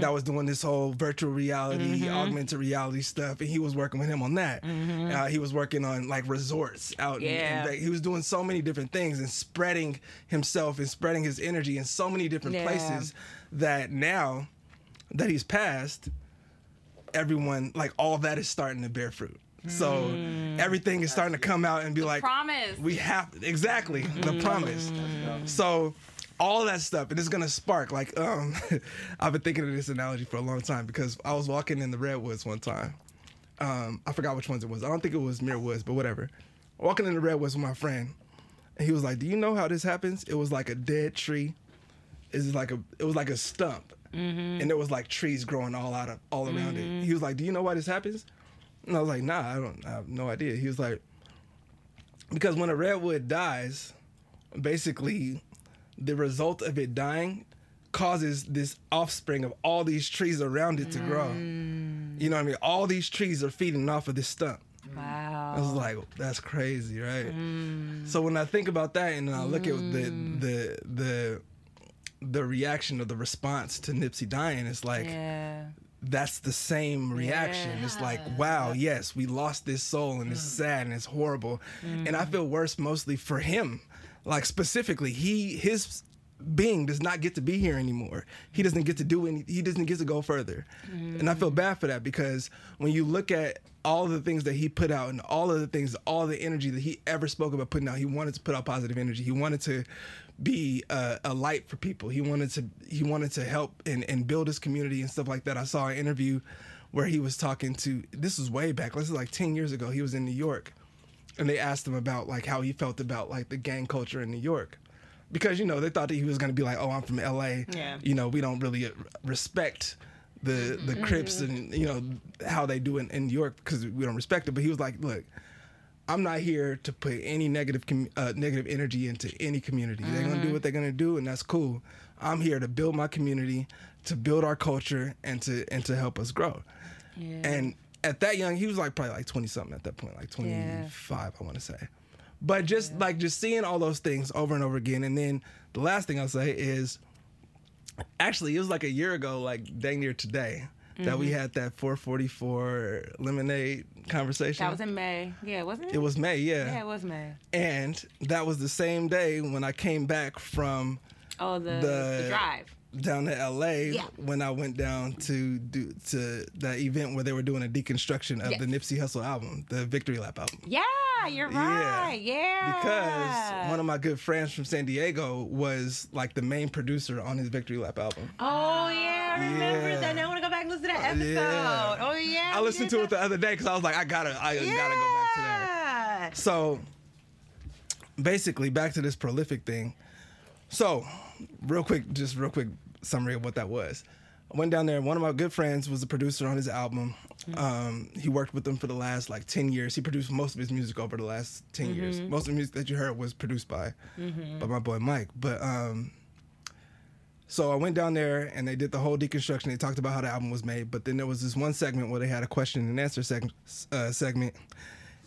that was doing this whole virtual reality, augmented reality stuff, and he was working with him on that. Uh, he was working on like resorts out. in- in Yeah. He was doing so many different things and spreading himself and spreading his energy in so many different Yeah. places that now that he's passed, everyone like all that is starting to bear fruit. So everything is starting to come out and be like promise. We have exactly the promise. So all that stuff and it's gonna spark like um I've been thinking of this analogy for a long time because I was walking in the redwoods one time. Um I forgot which ones it was. I don't think it was Muir Woods, but whatever. Walking in the redwoods with my friend, and he was like, "Do you know how this happens?" It was like a dead tree. It's like a it was like a stump, and there was like trees growing all out of all around it. He was like, "Do you know why this happens?" And I was like, "Nah, I don't. I have no idea." He was like, "Because when a redwood dies, basically, the result of it dying causes this offspring of all these trees around it to grow. Mm. You know what I mean? All these trees are feeding off of this stump." Wow. I was like, that's crazy, right? Mm. So when I think about that and I look at the mm. the the the reaction or the response to Nipsey dying, it's like Yeah. That's the same reaction. It's like, wow, yes, we lost this soul and it's mm. sad and it's horrible. And I mm. feel worse mostly for him. Like specifically, he his being does not get to be here anymore. He doesn't get to do any he doesn't get to go further. And I feel mm. bad for that because when you look at all the things that he put out and all of the things, all the energy that he ever spoke about putting out, he wanted to put out positive energy. He wanted to be a, a light for people. He wanted to he wanted to help and, and build his community and stuff like that. I saw an interview where he was talking to this was way back. This is like ten years ago. He was in New York, and they asked him about like how he felt about like the gang culture in New York, because you know they thought that he was gonna be like, oh, I'm from L.A. Yeah. You know, we don't really respect the the mm-hmm. Crips and you know how they do it in New York because we don't respect it. But he was like, look. I'm not here to put any negative com- uh, negative energy into any community. They're gonna do what they're gonna do, and that's cool. I'm here to build my community, to build our culture, and to and to help us grow. And at that young, he was like probably like 20 something at that point, like 25, I want to say. But just like just seeing all those things over and over again, and then the last thing I'll say is, actually, it was like a year ago, like dang near today, that we mm-hmm. had that 444 lemonade conversation. That was in May. Yeah, wasn't it? it was May, yeah. Yeah, it was May. And that was the same day when I came back from Oh, the The- the drive. Down to LA Yeah. when I went down to do to that event where they were doing a deconstruction of Yes. the Nipsey Hussle album, the Victory Lap album. Yeah, you're right. Yeah. yeah. Because one of my good friends from San Diego was like the main producer on his Victory Lap album. Oh yeah, I remember Yeah. that. Now I want to go back and listen to that uh, episode. Yeah. Oh yeah. I listened to it the other day because I was like, I gotta, I gotta go back to that. So basically, back to this prolific thing. So, real quick, just real quick summary of what that was. I went down there. One of my good friends was a producer on his album. Um, he worked with them for the last like ten years. He produced most of his music over the last 10 years. Most of the music that you heard was produced by by my boy Mike. But um, so I went down there and they did the whole deconstruction. They talked about how the album was made, but then there was this one segment where they had a question and answer seg- uh, segment,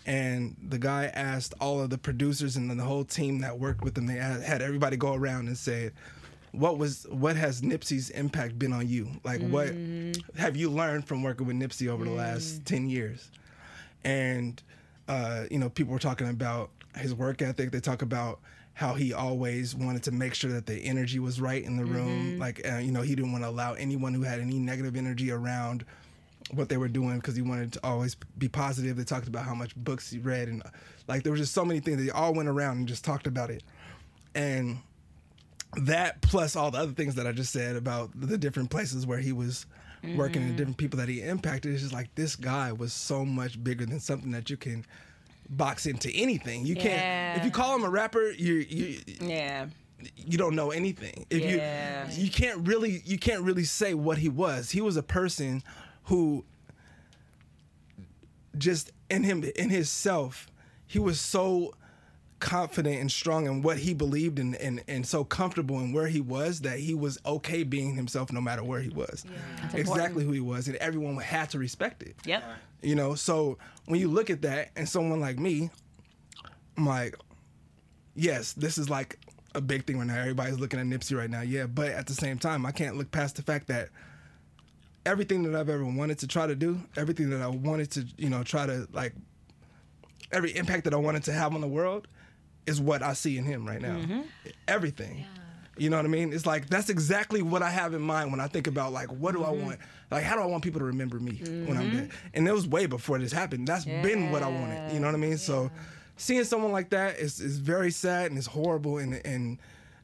and the guy asked all of the producers and then the whole team that worked with them. They had, had everybody go around and say, "What was what has Nipsey's impact been on you? Like, what have you learned from working with Nipsey over the last ten years?" and uh, you know people were talking about his work ethic. They talk about how he always wanted to make sure that the energy was right in the room. Like uh, you know he didn't want to allow anyone who had any negative energy around what they were doing because he wanted to always be positive. They talked about how much books he read and like there was just so many things they all went around and just talked about it. And that plus all the other things that I just said about the different places where he was working and the different people that he impacted, it's just like this guy was so much bigger than something that you can box into anything. You can't Yeah. if you call him a rapper, you you Yeah. you don't know anything. If Yeah. you you can't really you can't really say what he was. He was a person who just in him in his self, he was so confident and strong in what he believed in and, and so comfortable in where he was that he was okay being himself no matter where he was. Exactly who he was. And everyone had to respect it. Yep. You know, so when you look at that and someone like me, I'm like, yes, this is like a big thing right now. Everybody's looking at Nipsey right now, yeah. But at the same time, I can't look past the fact that everything that I've ever wanted to try to do, everything that I wanted to, you know, try to like, every impact that I wanted to have on the world is what I see in him right now. Mm-hmm. Everything. You know what I mean? It's like that's exactly what I have in mind when I think about like what do I mm-hmm. want? Like how do I want people to remember me when I'm mm-hmm. dead? And it was way before this happened. That's been what I wanted. You know what I mean? So seeing someone like that is, is very sad and it's horrible and and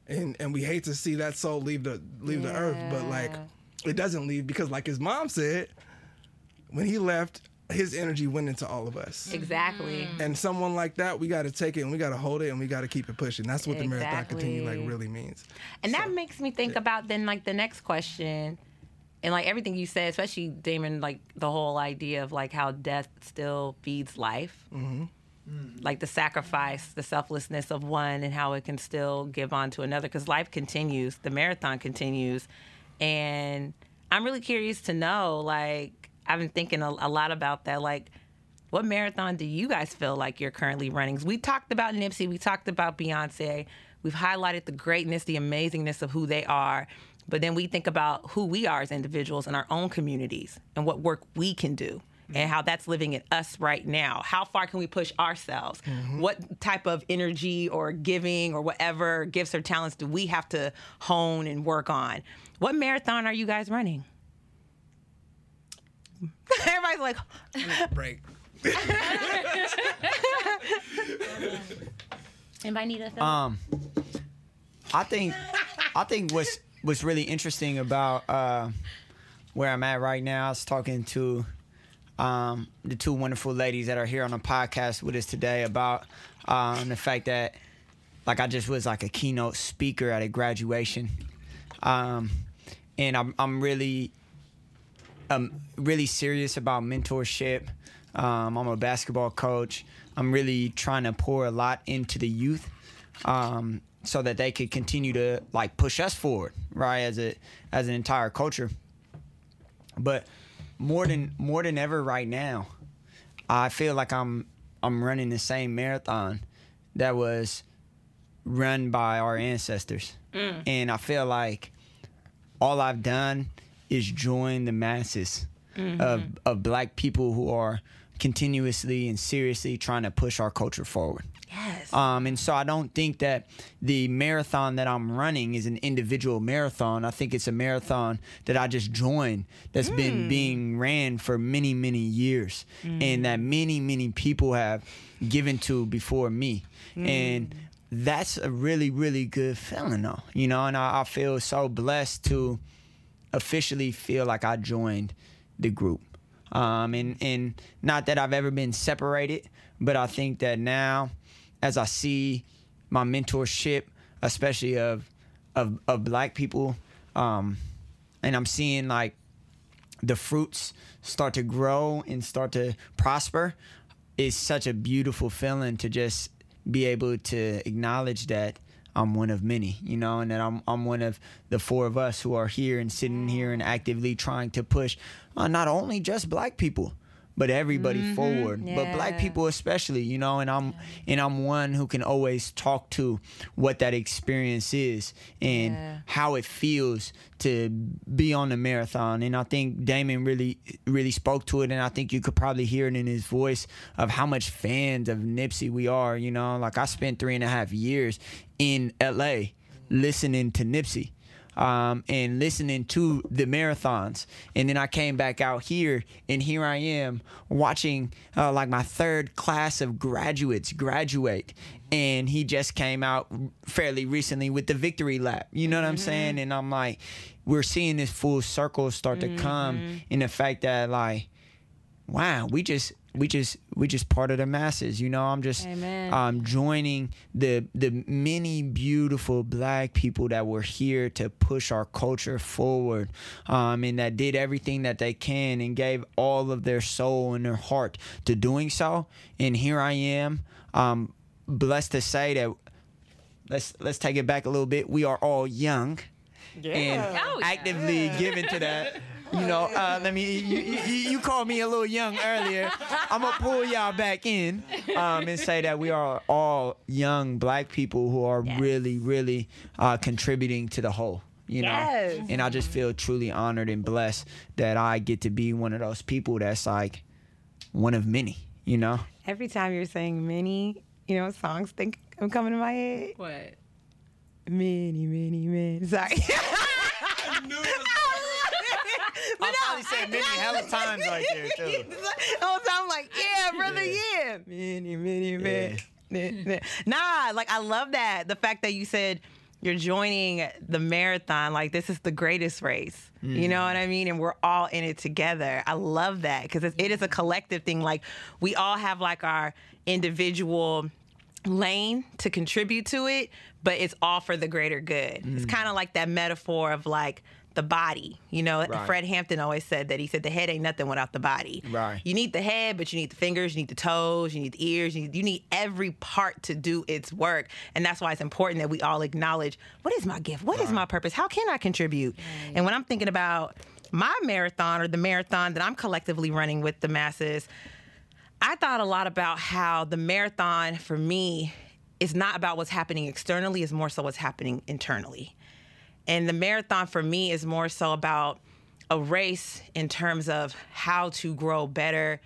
and and we hate to see that soul leave the leave the earth, but like it doesn't leave because like his mom said, when he left, his energy went into all of us. Exactly. Mm-hmm. And someone like that, we got to take it and we got to hold it and we got to keep it pushing. That's what the marathon continue like really means. And that makes me think about then like the next question and like everything you said, especially Damon, like the whole idea of like how death still feeds life. Mm-hmm. Mm-hmm. Like the sacrifice, the selflessness of one, and how it can still give on to another because life continues, the marathon continues. And I'm really curious to know, like, I've been thinking a, a lot about that. Like, what marathon do you guys feel like you're currently running? We talked about Nipsey, we talked about Beyonce, we've highlighted the greatness, the amazingness of who they are. But then we think about who we are as individuals in our own communities and what work we can do and mm-hmm. how that's living in us right now. How far can we push ourselves? Mm-hmm. What type of energy or giving or whatever gifts or talents do we have to hone and work on? What marathon are you guys running? Everybody's like, Break. anybody need a Um, I think I think what's what's really interesting about uh, where I'm at right now is talking to um, the two wonderful ladies that are here on the podcast with us today about um, the fact that like I just was like a keynote speaker at a graduation, um, and I'm I'm really um really serious about mentorship. Um, I'm a basketball coach. I'm really trying to pour a lot into the youth, um, so that they could continue to like push us forward, right? As a as an entire culture. But more than more than ever right now, I feel like I'm I'm running the same marathon that was run by our ancestors. And I feel like all I've done is join the masses mm-hmm. of, of black people who are continuously and seriously trying to push our culture forward. Yes. Um, and so I don't think that the marathon that I'm running is an individual marathon. I think it's a marathon that I just joined that's been mm. being ran for many, many years and that mm. many, many people have given to before me. And mm. that's a really, really good feeling, though, you know, and I, I feel so blessed to officially feel like I joined the group. Um, and, and not that I've ever been separated, but I think that now, as I see my mentorship, especially of of, of black people, um, and I'm seeing like the fruits start to grow and start to prosper, it's such a beautiful feeling to just be able to acknowledge that I'm one of many, you know, and that I'm I'm one of the four of us who are here and sitting here and actively trying to push uh, not only just black people, but everybody mm-hmm. forward, but black people especially, you know, and I'm and I'm one who can always talk to what that experience is and Yeah. how it feels to be on the marathon. And I think Damon really really spoke to it and I think you could probably hear it in his voice of how much fans of Nipsey we are, you know. Like I spent three and a half years in LA listening to Nipsey um, and listening to the marathons. And then I came back out here, and here I am watching uh, like my third class of graduates graduate. And he just came out fairly recently with the victory lap. You know what I'm saying? And I'm like, we're seeing this full circle start to come in the fact that, like, wow, we just we just we just part of the masses. You know, I'm just Amen. um joining the the many beautiful black people that were here to push our culture forward, um, and that did everything that they can and gave all of their soul and their heart to doing so. And here I am, um, blessed to say that. Let's let's take it back a little bit. We are all young and Oh, yeah. actively given to that. You know, uh, let me. You, you, you called me a little young earlier. I'm gonna pull y'all back in um, and say that we are all young black people who are Yes. really, really uh, contributing to the whole. You know, Yes. and I just feel truly honored and blessed that I get to be one of those people that's like one of many. You know, Every time you're saying many, you know, songs think I'm coming to my head. What? Many, many, many. Sorry. But I probably said many hella times right there too. The time I'm like, yeah, brother, yeah. Many, many, many. Nah, like I love that. The fact that you said you're joining the marathon, like this is the greatest race. You know mm. what I mean? And we're all in it together. I love that because it is a collective thing. Like we all have like our individual lane to contribute to it, but it's all for the greater good. It's mm. kind of like that metaphor of like the body. You know, Right. Fred Hampton always said that. He said the head ain't nothing without the body. Right. You need the head, but you need the fingers, you need the toes, you need the ears, you need, you need every part to do its work. And that's why it's important that we all acknowledge what is my gift? What is my purpose? How can I contribute? And when I'm thinking about my marathon or the marathon that I'm collectively running with the masses, I thought a lot about how the marathon for me is not about what's happening externally, it's more so what's happening internally. And the marathon for me is more so about a race in terms of how to grow better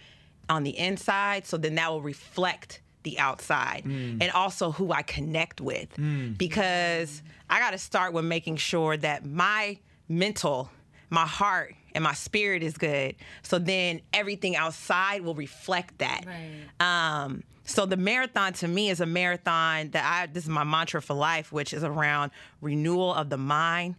on the inside. So then that will reflect the outside and also who I connect with. Because I got to start with making sure that my mental, my heart, and my spirit is good. So then everything outside will reflect that. Right. Um, so the marathon to me is a marathon that I this is my mantra for life, which is around renewal of the mind,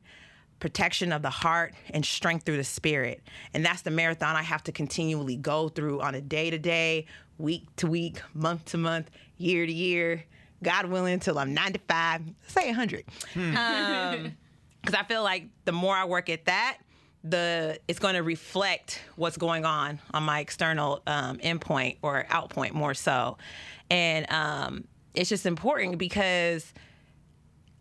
protection of the heart, and strength through the spirit. And that's the marathon I have to continually go through on a day to day, week to week, month to month, year to year, God willing, till I'm 95, say 100. Um, because I feel like the more I work at that, the it's going to reflect what's going on on my external um, endpoint or outpoint more so, and um, it's just important because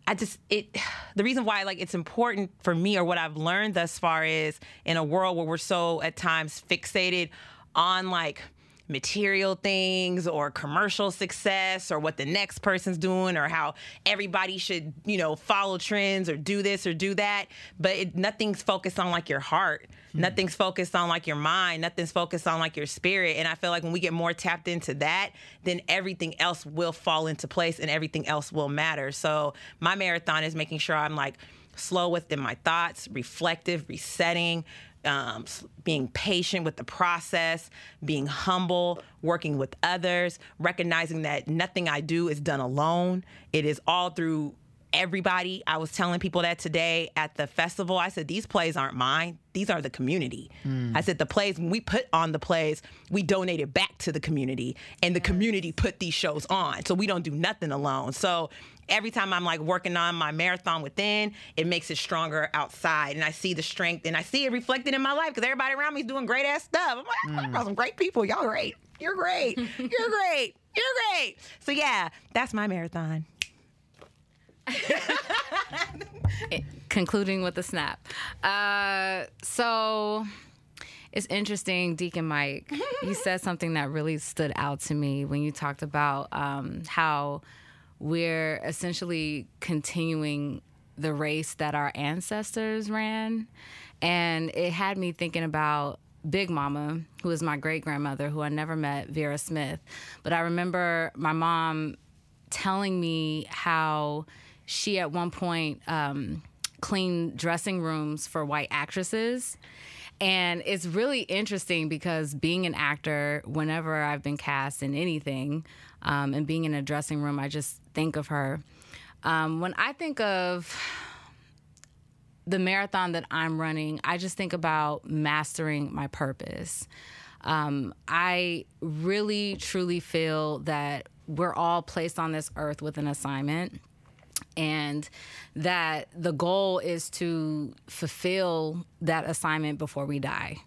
I just it the reason why like it's important for me or what I've learned thus far is in a world where we're so at times fixated on like material things or commercial success or what the next person's doing or how everybody should you know follow trends or do this or do that. But it, nothing's focused on like your heart. Hmm. Nothing's focused on like your mind. Nothing's focused on like your spirit. And i feel like when we get more tapped into that then everything else will fall into place and everything else will matter. So my marathon is making sure i'm like slow within my thoughts reflective resetting um, being patient with the process, being humble, working with others, recognizing that nothing I do is done alone. It is all through everybody. I was telling people that today at the festival. I said, These plays aren't mine, these are the community. I said, The plays, when we put on the plays, we donated back to the community, and the community put these shows on. So we don't do nothing alone. So every time I'm like working on my marathon within, it makes it stronger outside. And I see the strength and I see it reflected in my life because everybody around me is doing great ass stuff. I'm like, I'm working around some great people. Y'all great. You're great. You're great. You're great. So yeah, that's my marathon. concluding with a snap. Uh, so it's interesting, Deacon Mike. you said something that really stood out to me when you talked about um, how we're essentially continuing the race that our ancestors ran. And it had me thinking about Big Mama, who is my great grandmother, who I never met, Vera Smith. But I remember my mom telling me how she at one point um, cleaned dressing rooms for white actresses. And it's really interesting because being an actor, whenever I've been cast in anything um, and being in a dressing room, I just think of her. Um, when I think of the marathon that I'm running, I just think about mastering my purpose. Um, I really, truly feel that we're all placed on this earth with an assignment and that the goal is to fulfill that assignment before we die.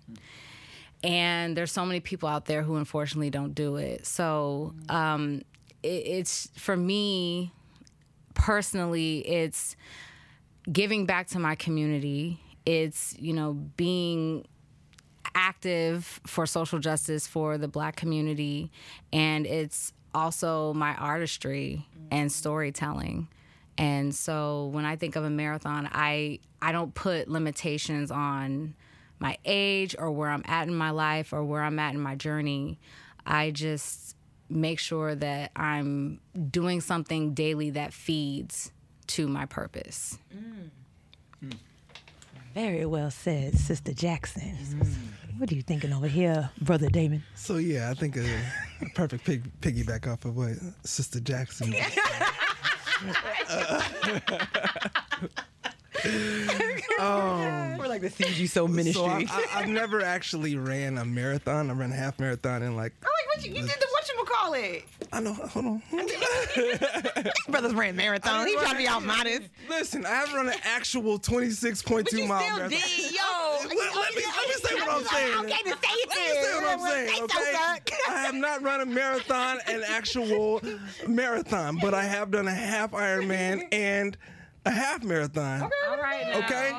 And there's so many people out there who unfortunately don't do it. So um, it, it's for me personally, it's giving back to my community. It's you know being active for social justice for the black community and it's also my artistry and storytelling and so when i think of a marathon i i don't put limitations on my age or where i'm at in my life or where i'm at in my journey i just make sure that i'm doing something daily that feeds to my purpose mm. Very well said, Sister Jackson. Mm. What are you thinking over here, Brother Damon? So yeah, I think a, a perfect pig, piggyback off of what Sister Jackson. Oh. We're like the you so ministry. I, I, I've never actually ran a marathon. I ran a half marathon and like I like what you, you did the what you call it. I know. Hold on. Brothers ran marathon. He trying to be all modest. Listen, I haven't run an actual 26.2 But you mile still marathon. did, yo. Let, let me, let me say what I'm saying. Okay, to say it Let me say what I'm saying, okay? I have not run a marathon, an actual marathon, but I have done a half Ironman and a half marathon. all right now. Okay?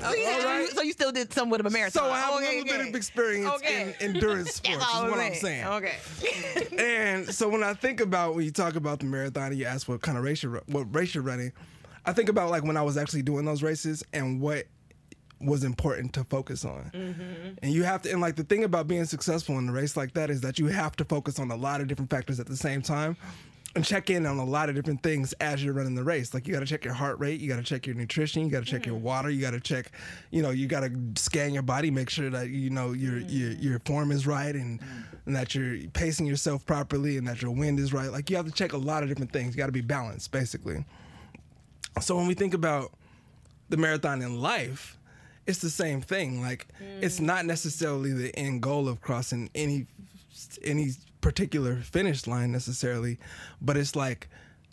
So you, All right. so you still did somewhat of a marathon. So I have Okay, a little bit of experience Okay. in endurance sports, That's all is what I'm saying. Okay. And so when I think about when you talk about the marathon, and you ask what kind of race you're what race you're running, I think about like when I was actually doing those races and what was important to focus on. Mm-hmm. And you have to and like the thing about being successful in a race like that is that you have to focus on a lot of different factors at the same time. And check in on a lot of different things as you're running the race. Like you got to check your heart rate, you got to check your nutrition, you got to check your mm. water, you got to check, you know, you got to scan your body, make sure that you know your your mm. your form is right and, mm. and that you're pacing yourself properly and that your wind is right. Like you have to check a lot of different things. You got to be balanced, basically. So when we think about the marathon in life, it's the same thing. Like it's not necessarily the end goal of crossing any any particular finish line necessarily, but it's like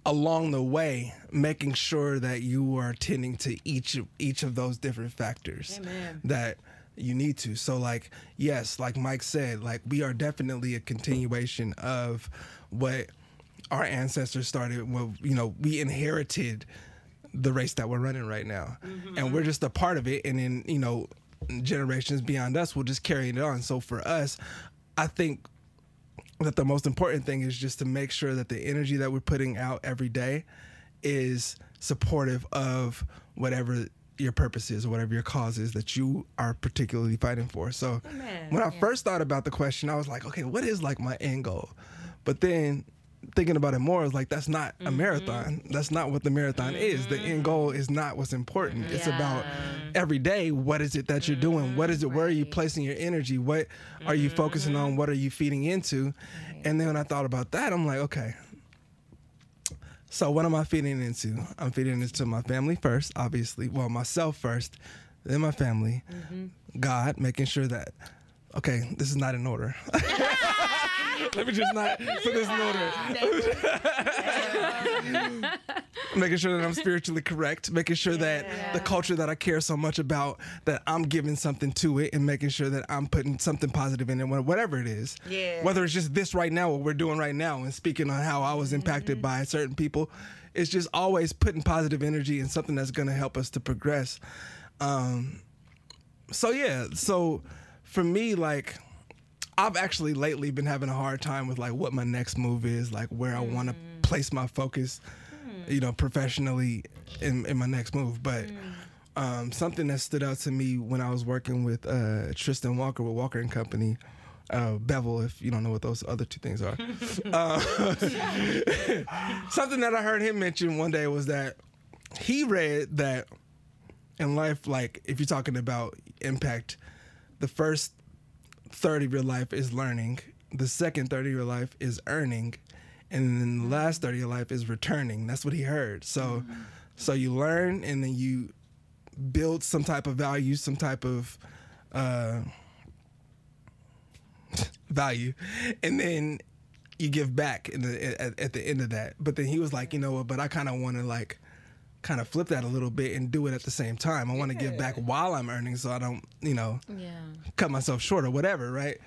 along the way, making sure that you are tending to each of each of those different factors that you need to. So like, yes, like Mike said, like we are definitely a continuation of what our ancestors started. Well, you know, we inherited the race that we're running right now, mm-hmm. and we're just a part of it. And then you know, generations beyond us will just carry it on. So for us, I think that the most important thing is just to make sure that the energy that we're putting out every day is supportive of whatever your purpose is or whatever your cause is that you are particularly fighting for. So when I first thought about the question, I was like, okay, what is like my end goal? But then thinking about it more, I was like, that's not a mm-hmm. marathon. That's not what the marathon is. The end mm-hmm. goal is not what's important. It's about every day, what is it that you're doing? What is it? Where are you mm-hmm. placing your energy? What are you focusing on? What are you feeding into? And then when I thought about that, I'm like, okay. So what am I feeding into? I'm feeding into my family first, obviously. Well, myself first, then my family, God, making sure that okay, this is not in order. Let me just not put this in order. making sure that I'm spiritually correct, making sure that the culture that I care so much about, that I'm giving something to it and making sure that I'm putting something positive in it, whatever it is. Yeah. Whether it's just this right now, what we're doing right now, and speaking on how I was impacted by certain people, it's just always putting positive energy in something that's going to help us to progress. Um, so yeah, so for me, like I've actually lately been having a hard time with like what my next move is, like where I want to place my focus, you know, professionally in, in my next move. But um, something that stood out to me when I was working with uh, Tristan Walker with Walker and Company. Uh, Bevel, if you don't know what those other two things are. uh, something that I heard him mention one day was that he read that in life, like if you're talking about impact, the first third of your life is learning, the second third of your life is earning, and then the last third of your life is returning. That's what he heard. So, so you learn and then you build some type of value, some type of uh, value, and then you give back in the at, at the end of that. But then he was like, you know what? But I kind of want to like kind of flip that a little bit and do it at the same time. I want to give back while I'm earning, so I don't, you know, Yeah. cut myself short or whatever, right?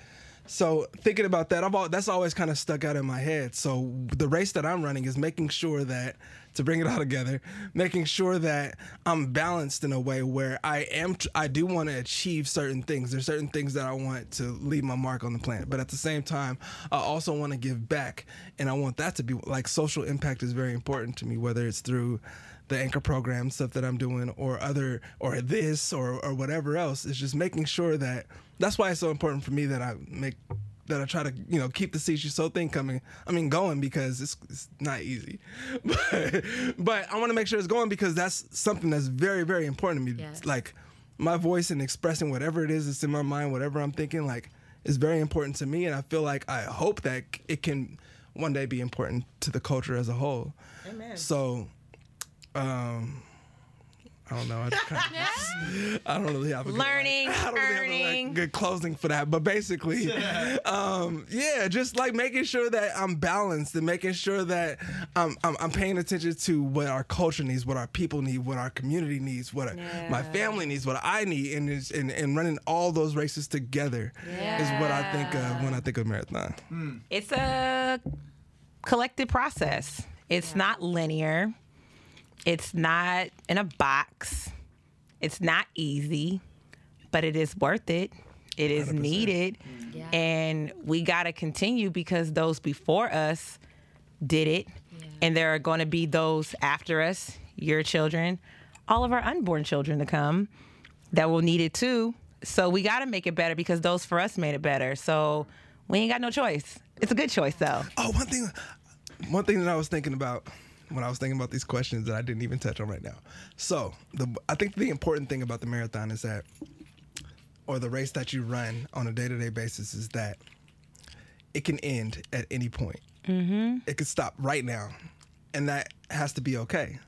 So thinking about that, I've all, that's always kind of stuck out in my head. So the race that I'm running is making sure that to bring it all together, making sure that I'm balanced in a way where I am I do want to achieve certain things. There's certain things that I want to leave my mark on the planet, but at the same time, I also want to give back, and I want that to be like social impact is very important to me, whether it's through the anchor program stuff that I'm doing or other or this or or whatever else it's just making sure that that's why it's so important for me that I make that I try to you know keep the Sees You So thing coming I mean going because it's, it's not easy but but I want to make sure it's going because that's something that's very very important to me Yes. like my voice and expressing whatever it is that's in my mind whatever I'm thinking like is very important to me and I feel like I hope that it can one day be important to the culture as a whole Amen. so um, I don't know. I, just kinda, I don't really have a good, like- I don't really have a, like, good closing for that. But basically, um, yeah, just like making sure that I'm balanced and making sure that I'm, I'm, I'm paying attention to what our culture needs, what our people need, what our community needs, what my family needs, what I need, and, is, and and running all those races together is what I think of when I think of marathon. It's a collective process. It's not linear. It's not in a box. It's not easy, but it is worth it. It is needed. Mm. Yeah. And we got to continue because those before us did it. And there are going to be those after us, your children, all of our unborn children to come that will need it too. So we got to make it better because those for us made it better. So we ain't got no choice. It's a good choice though. Oh, one thing, one thing that I was thinking about when I was thinking about these questions that I didn't even touch on right now. So, the I think the important thing about the marathon is that, or the race that you run on a day to day basis, is that it can end at any point. Mm-hmm. It could stop right now, and that has to be okay.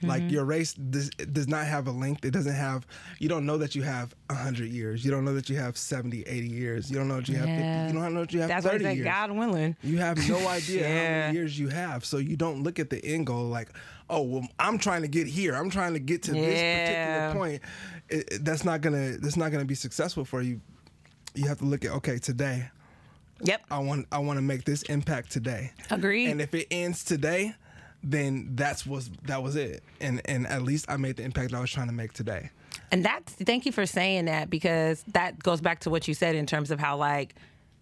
Like mm-hmm. your race does, does not have a length. It doesn't have. You don't know that you have hundred years. You don't know that you have 70, 80 years. You don't know that you have Yeah. fifty. You don't know that you have That's why I thirty years. God willing. You have no idea how many years you have. So you don't look at the end goal like, oh, well, I'm trying to get here. I'm trying to get to this particular point. It, it- that's not gonna. That's not gonna be successful for you. You have to look at okay today. Yep. I want. I want to make this impact today. Agreed. And if it ends today, then that's was that was it. And and at least I made the impact I was trying to make today. And that's thank you for saying that because that goes back to what you said in terms of how like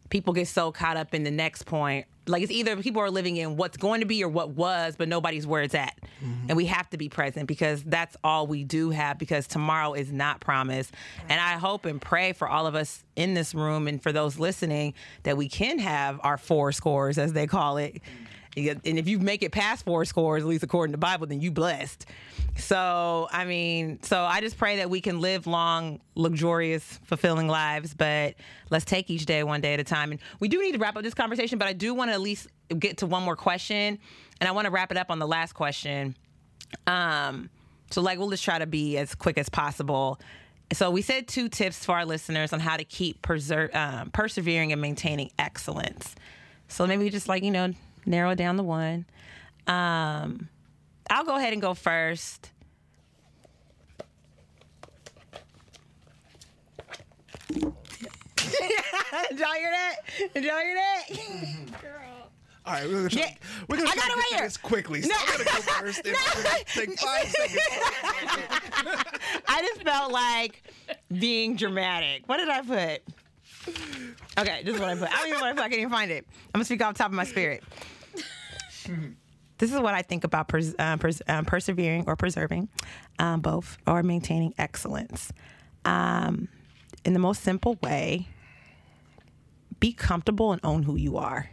people get so caught up in the next point. Like it's either people are living in what's going to be or what was, but nobody's where it's at. Mm-hmm. And we have to be present because that's all we do have because tomorrow is not promised. And I hope and pray for all of us in this room and for those listening that we can have our four scores as they call it. And if you make it past four scores, at least according to the Bible, then you blessed. So, I mean, so I just pray that we can live long, luxurious, fulfilling lives, but let's take each day one day at a time. And we do need to wrap up this conversation, but I do want to at least get to one more question. And I want to wrap it up on the last question. Um, so like we'll just try to be as quick as possible. So we said two tips for our listeners on how to keep preser- um, persevering and maintaining excellence. So maybe just like you know narrow down to one. Um, I'll go ahead and go first. Did y'all hear that? Did y'all hear that? All right, we're gonna try. Yeah. We're gonna I try got to it right get to here. this quickly. So No. I'm gonna go first. And we're gonna take five seconds. I just felt like being dramatic. What did I put? Okay, this is what I put. I don't even know what I put. I can't even find it. I'm gonna speak off the top of my spirit. This is what I think about pers- um, pers- um, persevering or preserving, um, both, or maintaining excellence. Um, in the most simple way, be comfortable and own who you are.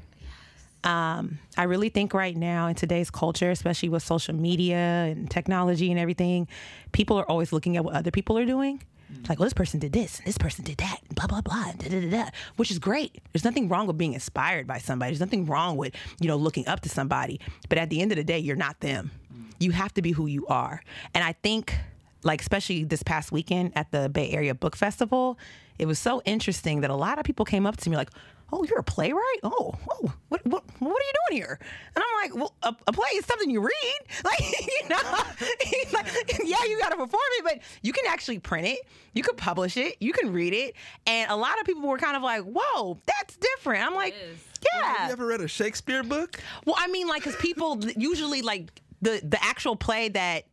Um, I really think right now in today's culture, especially with social media and technology and everything, people are always looking at what other people are doing. It's Like, well, this person did this, and this person did that, blah blah blah, da, da, da, which is great. There's nothing wrong with being inspired by somebody. There's nothing wrong with you know looking up to somebody. But at the end of the day, you're not them. You have to be who you are. And I think, like especially this past weekend at the Bay Area Book Festival, it was so interesting that a lot of people came up to me like, "Oh, you're a playwright? Oh, oh what what what are you doing here?" And I'm like, "Well, a, a play is something you read, like you know, like, yeah, you got to perform it, but you can actually print it, you can publish it, you can read it." And a lot of people were kind of like, "Whoa, that's different." I'm like, is. "Yeah." Have you ever read a Shakespeare book? Well, I mean, like, because people usually like the the actual play that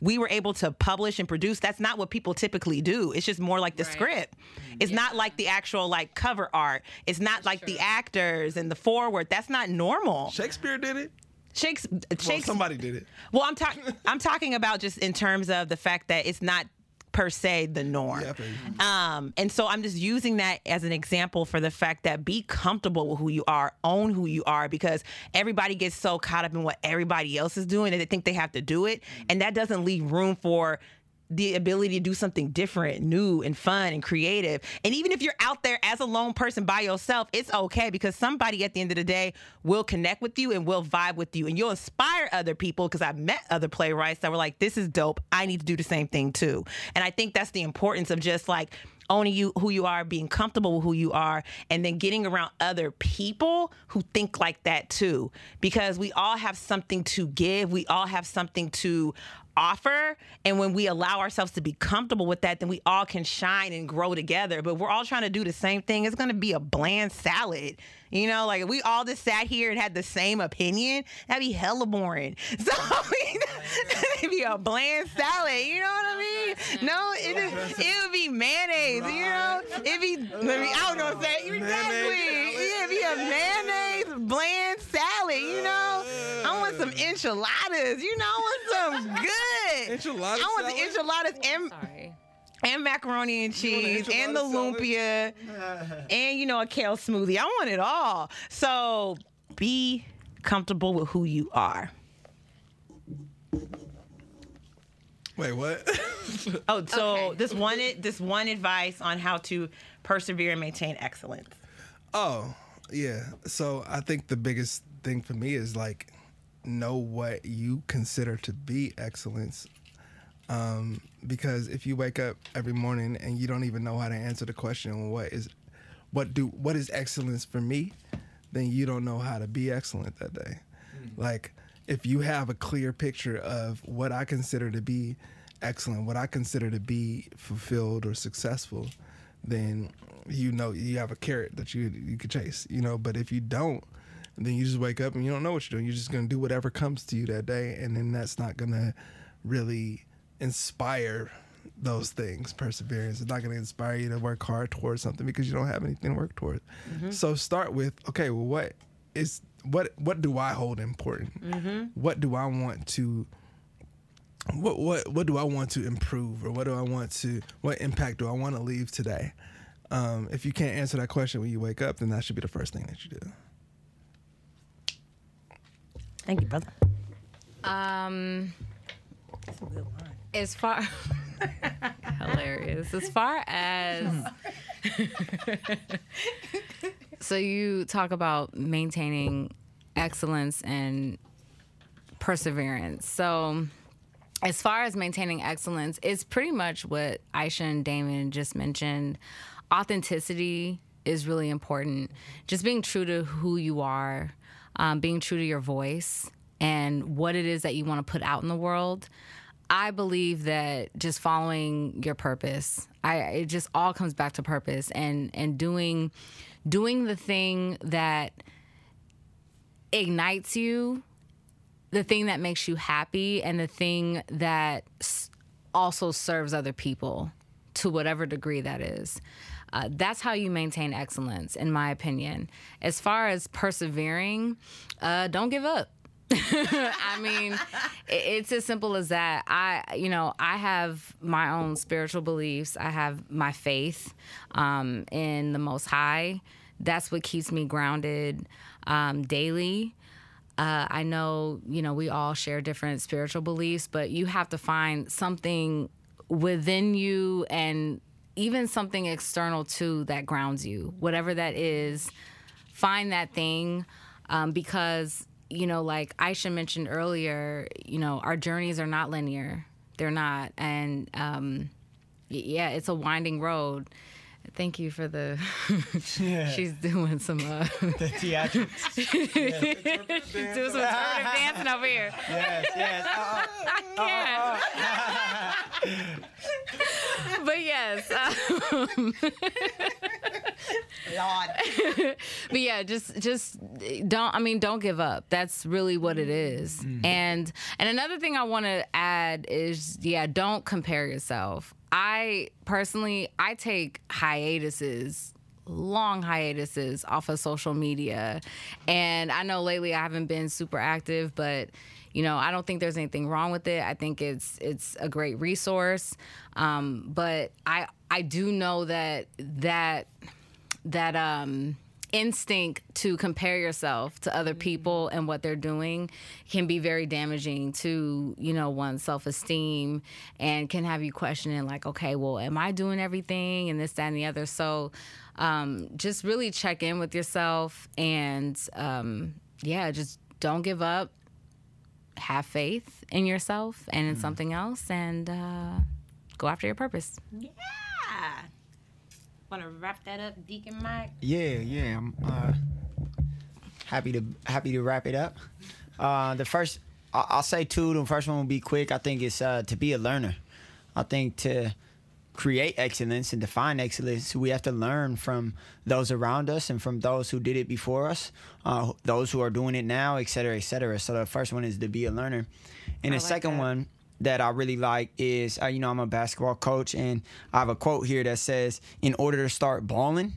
we were able to publish and produce. That's not what people typically do. It's just more like the Right. script. Mm-hmm. It's not like the actual like cover art. It's not like the actors and the forward. That's not normal. Shakespeare did it. Shakespeare. Well, Shakespeare somebody did it. well, I'm talking. I'm talking about just in terms of the fact that it's not per se the norm. Yeah, I feel you. Um, and so I'm just using that as an example for the fact that be comfortable with who you are, own who you are, because everybody gets so caught up in what everybody else is doing that they think they have to do it, and that doesn't leave room for the ability to do something different, new, and fun and creative. And even if you're out there as a lone person by yourself, it's okay because somebody at the end of the day will connect with you and will vibe with you and you'll inspire other people because I've met other playwrights that were like, this is dope. I need to do the same thing too. And I think that's the importance of just like owning you who you are, being comfortable with who you are, and then getting around other people who think like that too. Because we all have something to give, we all have something to offer. And when we allow ourselves to be comfortable with that, then we all can shine and grow together. But we're all trying to do the same thing. It's gonna be a bland salad. You know, like if we all just sat here and had the same opinion, that'd be hella boring. So it'd be a bland salad. You know what I mean? No, it, would be mayonnaise. You know, it'd be. I, mean, I don't know what to say. Exactly. It'd be a mayonnaise bland salad. You know, want some mm. enchiladas. You know, I want some good. Enchilada I want the salad? enchiladas and Sorry. and macaroni and You want an cheese and the enchilada lumpia and you know a kale smoothie. I want it all. So be comfortable with who you are. Wait, what? Oh, so Okay. this one this one advice on how to persevere and maintain excellence. oh, yeah. So I think the biggest thing for me is like know what you consider to be excellence. Um, because if you wake up every morning and you don't even know how to answer the question, what is, what do, what is excellence for me, then you don't know how to be excellent that day. Like, if you have a clear picture of what I consider to be excellent, what I consider to be fulfilled or successful, then you know you have a carrot that you you could chase. You know, but if you don't, then you just wake up and you don't know what you're doing. You're just gonna do whatever comes to you that day, and then that's not gonna really inspire those things. Perseverance. It's not gonna inspire you to work hard towards something because you don't have anything to work towards. So start with okay. Well, what is what what do I hold important? What do I want to what what what do I want to improve or what do I want to what impact do I want to leave today? Um, if you can't answer that question when you wake up, then that should be the first thing that you do. Thank you, brother. Um, as far hilarious. As far as so you talk about maintaining excellence and perseverance. So as far as maintaining excellence, it's pretty much what Aisha and Damon just mentioned. Authenticity is really important. Just being true to who you are, um, being true to your voice and what it is that you want to put out in the world. I believe that just following your purpose, I it just all comes back to purpose and and doing doing the thing that ignites you the thing that makes you happy and the thing that also serves other people to whatever degree that is. Uh, that's how you maintain excellence, in my opinion. As far as persevering, uh, don't give up. I mean, it's as simple as that. I, you know, I have my own spiritual beliefs. I have my faith um, in the Most High. That's what keeps me grounded um, daily. Uh, I know, you know, we all share different spiritual beliefs, but you have to find something within you and even something external too that grounds you, whatever that is. Find that thing um, because, you know, like Aisha mentioned earlier, you know, our journeys are not linear. They're not. And um, yeah, it's a winding road. Thank you for the. She's doing some. Uh, The theatrics. She's doing some alternative dancing over here. yes, yes. Uh, I can't. but yes. um, but yeah, just just don't. I mean, don't give up. That's really what it is. And and another thing I want to add is, yeah, don't compare yourself. I personally, I take hiatuses long hiatuses off of social media. And I know lately I haven't been super active, but you know, I don't think there's anything wrong with it. I think it's it's a great resource. Um, but I I do know that that that um instinct to compare yourself to other people and what they're doing can be very damaging to you know one's self-esteem and can have you questioning like okay well am i doing everything and this that and the other? So um, just really check in with yourself and um, yeah just don't give up. Have faith in yourself and in something else and uh, go after your purpose. Yeah. Want to wrap that up, Deacon Mike? yeah, yeah. I'm uh, happy to happy to wrap it up. Uh, the first, I'll say two. The first one will be quick. I think it's uh, to be a learner. I think to create excellence and define excellence, we have to learn from those around us and from those who did it before us, uh, those who are doing it now, et cetera, et cetera. So the first one is to be a learner, and I the like second that. one that I really like is, uh, you know, I'm a basketball coach, and I have a quote here that says, "In order to start balling,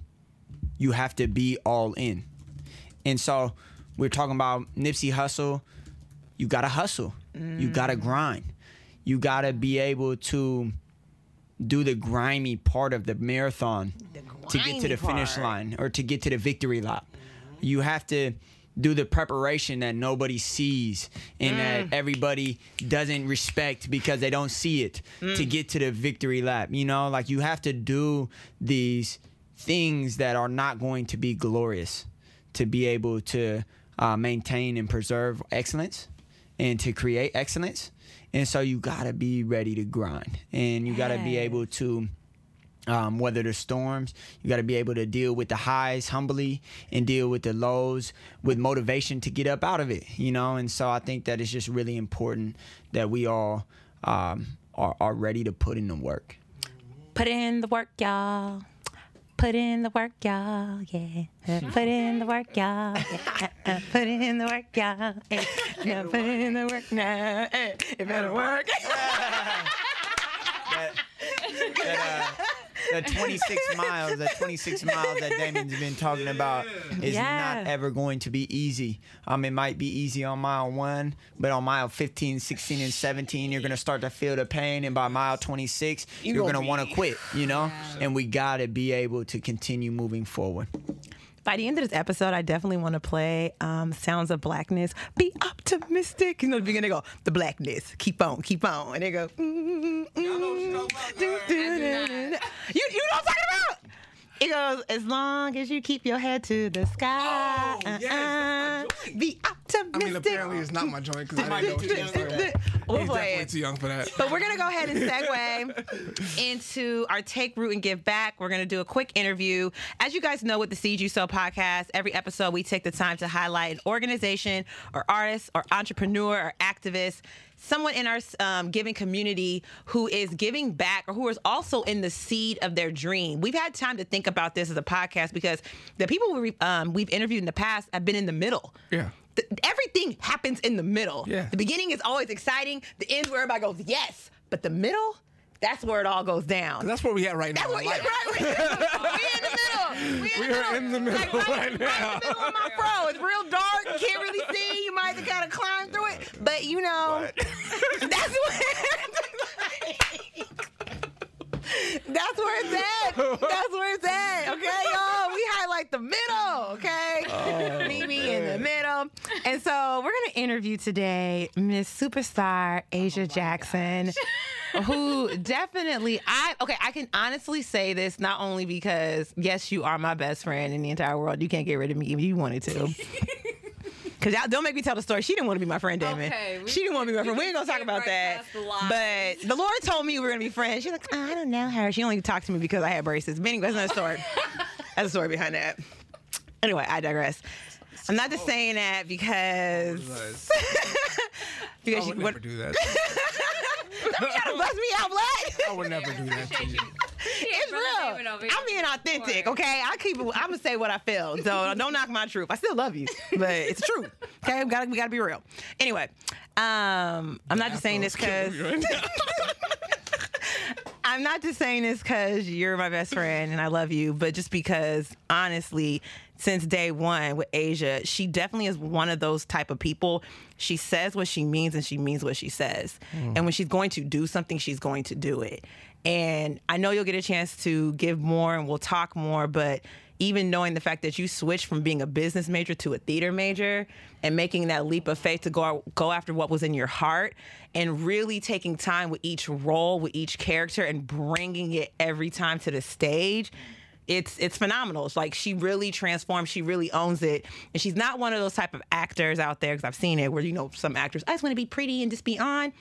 you have to be all in." And so we're talking about Nipsey Hussle. You gotta hustle. You gotta grind. You gotta be able to do the grimy part of the marathon to get to the grimy finish line or to get to the victory lap. You have to do the preparation that nobody sees and that everybody doesn't respect because they don't see it to get to the victory lap. You know, like you have to do these things that are not going to be glorious to be able to uh, maintain and preserve excellence. and to create excellence. And so you got to be ready to grind and you got to be able to um, weather the storms. You got to be able to deal with the highs humbly and deal with the lows with motivation to get up out of it, you know? And so I think that it's just really important that we all um, are, are ready to put in the work. Put in the work, y'all. Put in the work, y'all. Yeah. Put in the work, y'all. Yeah. Uh, Put in the work, y'all. Yeah. Yeah, Put in the work now. Eh, It better work. that, that, uh, that 26 miles, that 26 miles that Damon's been talking about is Yeah. not ever going to be easy. Um, it might be easy on mile one, but on mile 15, 16, and 17, you're gonna start to feel the pain, and by mile 26, you're gonna gonna want to quit. You know, and we gotta be able to continue moving forward. By the end of this episode, I definitely want to play um, Sounds of Blackness. Be optimistic. You know, the beginning they go, the blackness. Keep on, keep on. And they go, mm, mm, mm, do, do, do, do, do. You, you know what I'm talking about? It goes, as long as you keep your head to the sky. Oh, yes, that's uh-uh, be optimistic. I mean, apparently it's not my joint because I didn't know what you was saying. We'll He's play definitely it. too young for that. But we're gonna go ahead and segue into our take root and give back. We're gonna do a quick interview. As you guys know, with the Seed You Sow podcast, every episode we take the time to highlight an organization or artist or entrepreneur or activist. Someone in our um, giving community who is giving back or who is also in the seed of their dream. We've had time to think about this as a podcast because the people we, um, we've interviewed in the past have been in the middle. Yeah. Th- everything happens in the middle. Yeah. The beginning is always exciting. The end where everybody goes yes, but the middle, that's where it all goes down. That's where we at right now. That's in what, yeah, right. We in the middle. We, We are in the middle Like, right right, now. in the middle of my fro. It's real dark. You can't really see. You might have got to climb through it. But you know, that's where. That's where it's at. That's where it's at. Okay, y'all. We highlight the middle. Okay, oh, meet me in the middle. And so we're gonna interview today Miss Superstar Asia oh Jackson, who definitely I okay. I can honestly say this not only because yes, you are my best friend in the entire world. You can't get rid of me if you wanted to. Cause y'all don't make me tell the story. She didn't want to be my friend, Damon. Okay, she didn't want to be my friend. We ain't gonna talk about right that. past the line. But the Lord told me we were gonna be friends. She's like, "Oh, I don't know her. She only talked to me because I had braces. But anyway, that's another story. that's a story behind that. Anyway, I digress. I'm not just saying that because because I she would what, never do that. you gotta bust me out black. I would never do that to you. It's real. David over here. I'm being authentic, okay? I keep it. I'm gonna say what I feel. So don't knock my truth. I still love you, but it's true. Okay, we gotta we gotta be real. Anyway, um, I'm not just saying this because I'm not just saying this because you're my best friend and I love you, but just because honestly, since day one with Asia, she definitely is one of those type of people. She says what she means and she means what she says. And when she's going to do something, she's going to do it. And I know you'll get a chance to give more and we'll talk more, but even knowing the fact that you switched from being a business major to a theater major and making that leap of faith to go go after what was in your heart and really taking time with each role with each character and bringing it every time to the stage it's it's phenomenal. It's like she really transforms she really owns it. And she's not one of those type of actors out there because i've seen it where you know some actors i just want to be pretty and just be on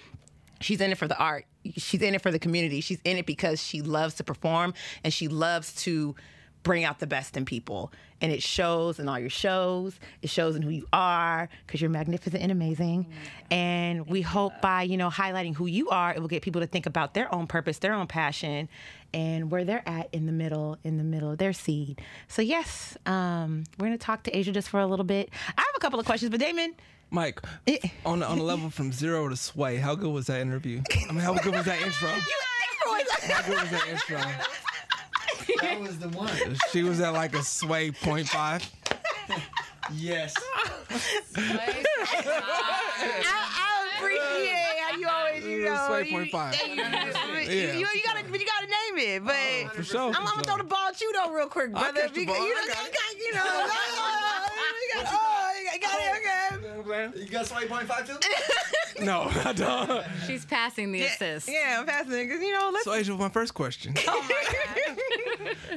she's in it for the art. She's in it for the community. She's in it because she loves to perform and she loves to bring out the best in people. And it shows in all your shows. It shows in who you are because you're magnificent and amazing. And we hope by, you know, highlighting who you are, it will get people to think about their own purpose, their own passion, and where they're at in the middle, in the middle of their seed. So yes, um, we're gonna talk to Asia just for a little bit. I have a couple of questions, but Damon, Mike, Eh. on on a level from zero to sway, how good was that interview? I mean, how good was that intro? How good was that intro? That was the one. She was at like a sway point five. Yes. I, I appreciate how you always, you know, Sway you, point five. you, you, Yeah. you, you gotta, but you gotta name it. But For sure. I'm, for I'm gonna sure. throw the ball at you though, real quick, brother. catch the because ball. you, I know, got it. got- you know, oh, you got, oh, you got it, okay. You got somebody point five two? No, I don't. She's passing the assist. Yeah, I'm passing it because you know, let's. So, Asia, my first question.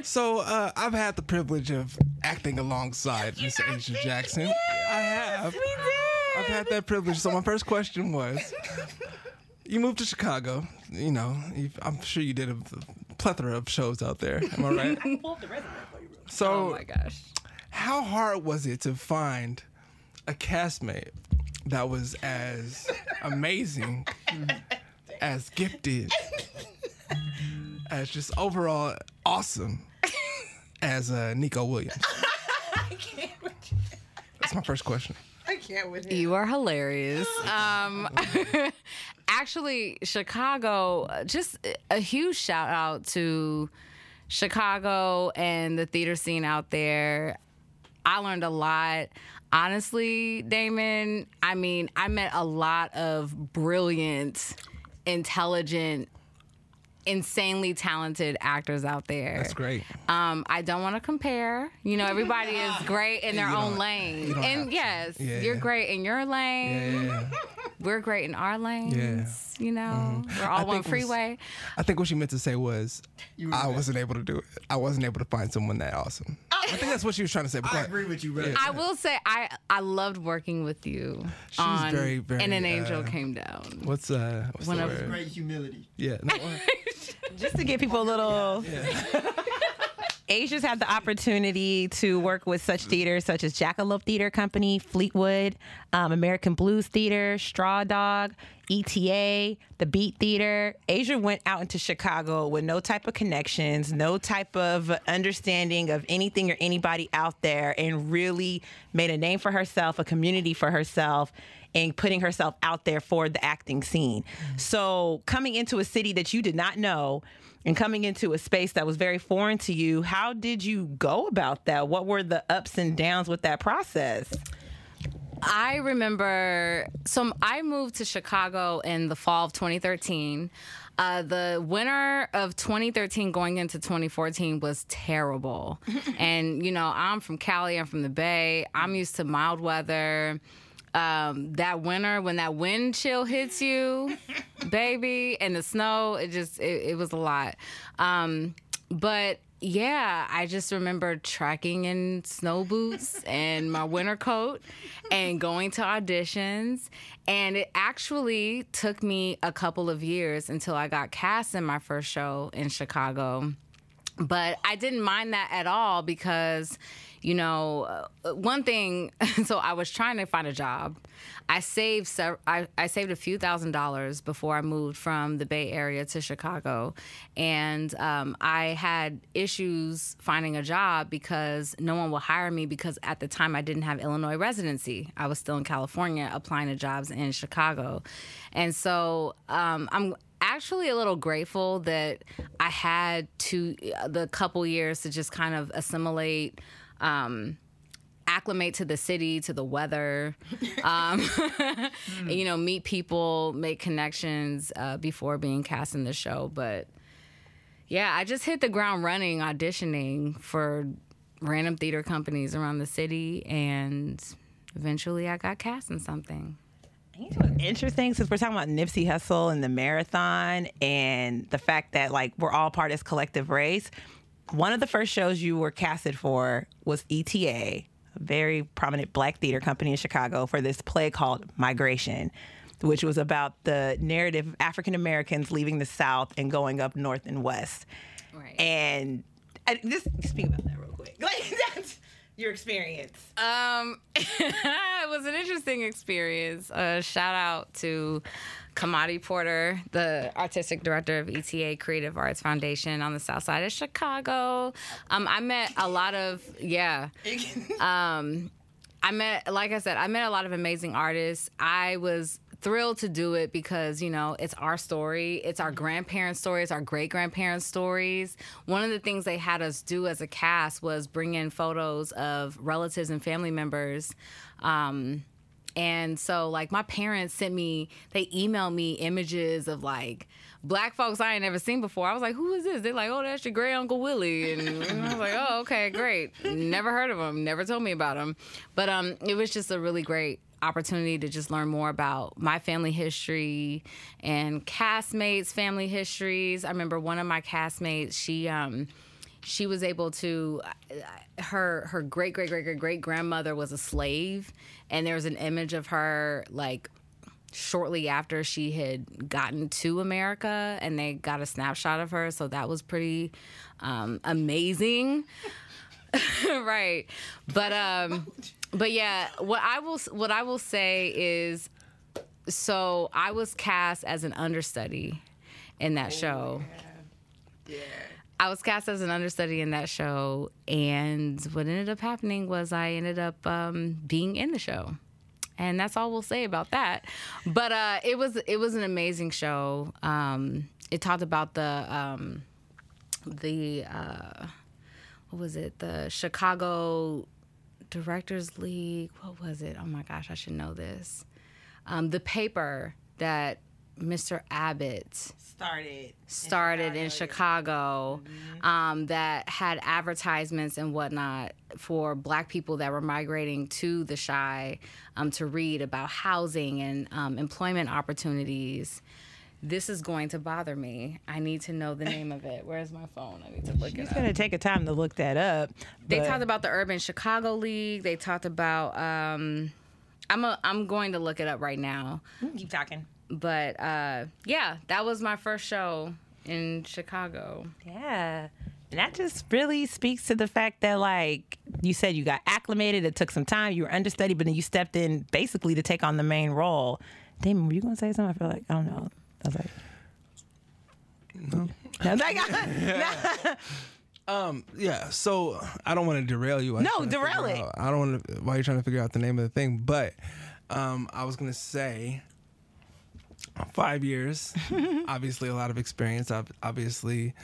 So, uh, I've had the privilege of acting alongside Miss Asia Jackson. I have. we did. I've had that privilege. So my first question was, you moved to Chicago. You know, I'm sure you did a plethora of shows out there. Am I right? so, Oh my gosh. how hard was it to find a castmate that was as amazing, as gifted, as just overall awesome as uh, Nico Williams? I can't with you. That's my first question. I can't with You You are hilarious. Um, actually, Chicago, uh, just a huge shout out to Chicago and the theater scene out there. I learned a lot. Honestly, Damon, I mean, I met a lot of brilliant, intelligent, insanely talented actors out there. That's great. Um, I don't want to compare. You know, everybody is great in their You own lane. you don't have And yes, Yeah, you're great in your lane. Yeah. We're great in our lanes. Yeah. You know, we're all I one think was- freeway. I think what she meant to say was, I wasn't able to do it. I wasn't able to find someone that awesome. I think that's what she was trying to say. I agree with you, brother. I will say I I loved working with you. She's on very, very, And an angel uh, came down. What's uh? What's One the of- word? Great humility. Yeah. No, uh, just to give people a little. Asia's had the opportunity to work with such theaters such as Jackalope Theater Company, Fleetwood, um, American Blues Theater, Straw Dog, ETA, the Beat Theater. Asia went out into Chicago with no type of connections, no type of understanding of anything or anybody out there, and really made a name for herself, a community for herself, and putting herself out there for the acting scene. So coming into a city that you did not know and coming into a space that was very foreign to you, how did you go about that? What were the ups and downs with that process? I remember, so I moved to Chicago in the fall of 2013. Uh, the winter of 2013 going into 2014 was terrible. and, you know, I'm from Cali, I'm from the Bay, I'm used to mild weather. Um, that winter, when that wind chill hits you, baby, and the snow, it just, it, it was a lot. Um, but yeah, I just remember tracking in snow boots and my winter coat and going to auditions. And it actually took me a couple of years until I got cast in my first show in Chicago but I didn't mind that at all because, you know, uh, one thing. So I was trying to find a job. I saved sev- I, I saved a few thousand dollars before I moved from the Bay Area to Chicago, and um, I had issues finding a job because no one would hire me because at the time I didn't have Illinois residency. I was still in California applying to jobs in Chicago, and so um, I'm actually a little grateful that I had to the couple years to just kind of assimilate. Um, acclimate to the city to the weather um, you know meet people make connections uh, before being cast in the show but yeah i just hit the ground running auditioning for random theater companies around the city and eventually i got cast in something Interesting, since we're talking about Nipsey Hussle and the marathon and the fact that like we're all part of this collective race. One of the first shows you were casted for was ETA, a very prominent black theater company in Chicago, for this play called Migration, which was about the narrative of African Americans leaving the South and going up north and west. Right. And I, just speak about that real quick. Like that's your experience. Um, it was an interesting experience. Uh, shout out to Kamadi Porter, the artistic director of ETA Creative Arts Foundation on the South Side of Chicago. Um, I met a lot of yeah. Um, I met, like I said, I met a lot of amazing artists. I was thrilled to do it because you know it's our story it's our grandparents stories our great grandparents stories one of the things they had us do as a cast was bring in photos of relatives and family members um, and so like my parents sent me they emailed me images of like black folks I ain't never seen before. I was like, who is this? They're like, oh, that's your great uncle Willie. And, I was like, oh, okay, great. Never heard of him. Never told me about him. But um, it was just a really great opportunity to just learn more about my family history and castmates' family histories. I remember one of my castmates, she um she was able to her her great great great great great grandmother was a slave and there was an image of her like shortly after she had gotten to America and they got a snapshot of her so that was pretty um, amazing. Right. But um but yeah what I will what I will say is so I was cast as an understudy in that show I was cast as an understudy in that show, and what ended up happening was I ended up um, being in the show, and that's all we'll say about that. But uh, it was it was an amazing show. Um, it talked about the um, the uh, what was it? The Chicago Directors League. What was it? Oh my gosh, I should know this. Um, the paper that Mr. Abbott Started. started in Chicago um, that had advertisements and whatnot for black people that were migrating to the Chi um, to read about housing and um, employment opportunities. This is going to bother me. I need to know the name of it. Where's my phone? I need to look it It's up. gonna take a time to look that up. They but- talked about the Urban Chicago League. They talked about. Um, I'm a, I'm going to look it up right now. Keep talking. But uh, yeah, that was my first show in Chicago. Yeah. And that just really speaks to the fact that, like you said, you got acclimated. It took some time. You were understudy, but then you stepped in basically to take on the main role. Damon, were you gonna say something? I feel like I don't know. I was like, no. Um, yeah. So I don't want to derail you. I No, derail it. out- I don't want to. While you're trying to figure out the name of the thing, but um, I was gonna say five years. obviously, a lot of experience. Obviously,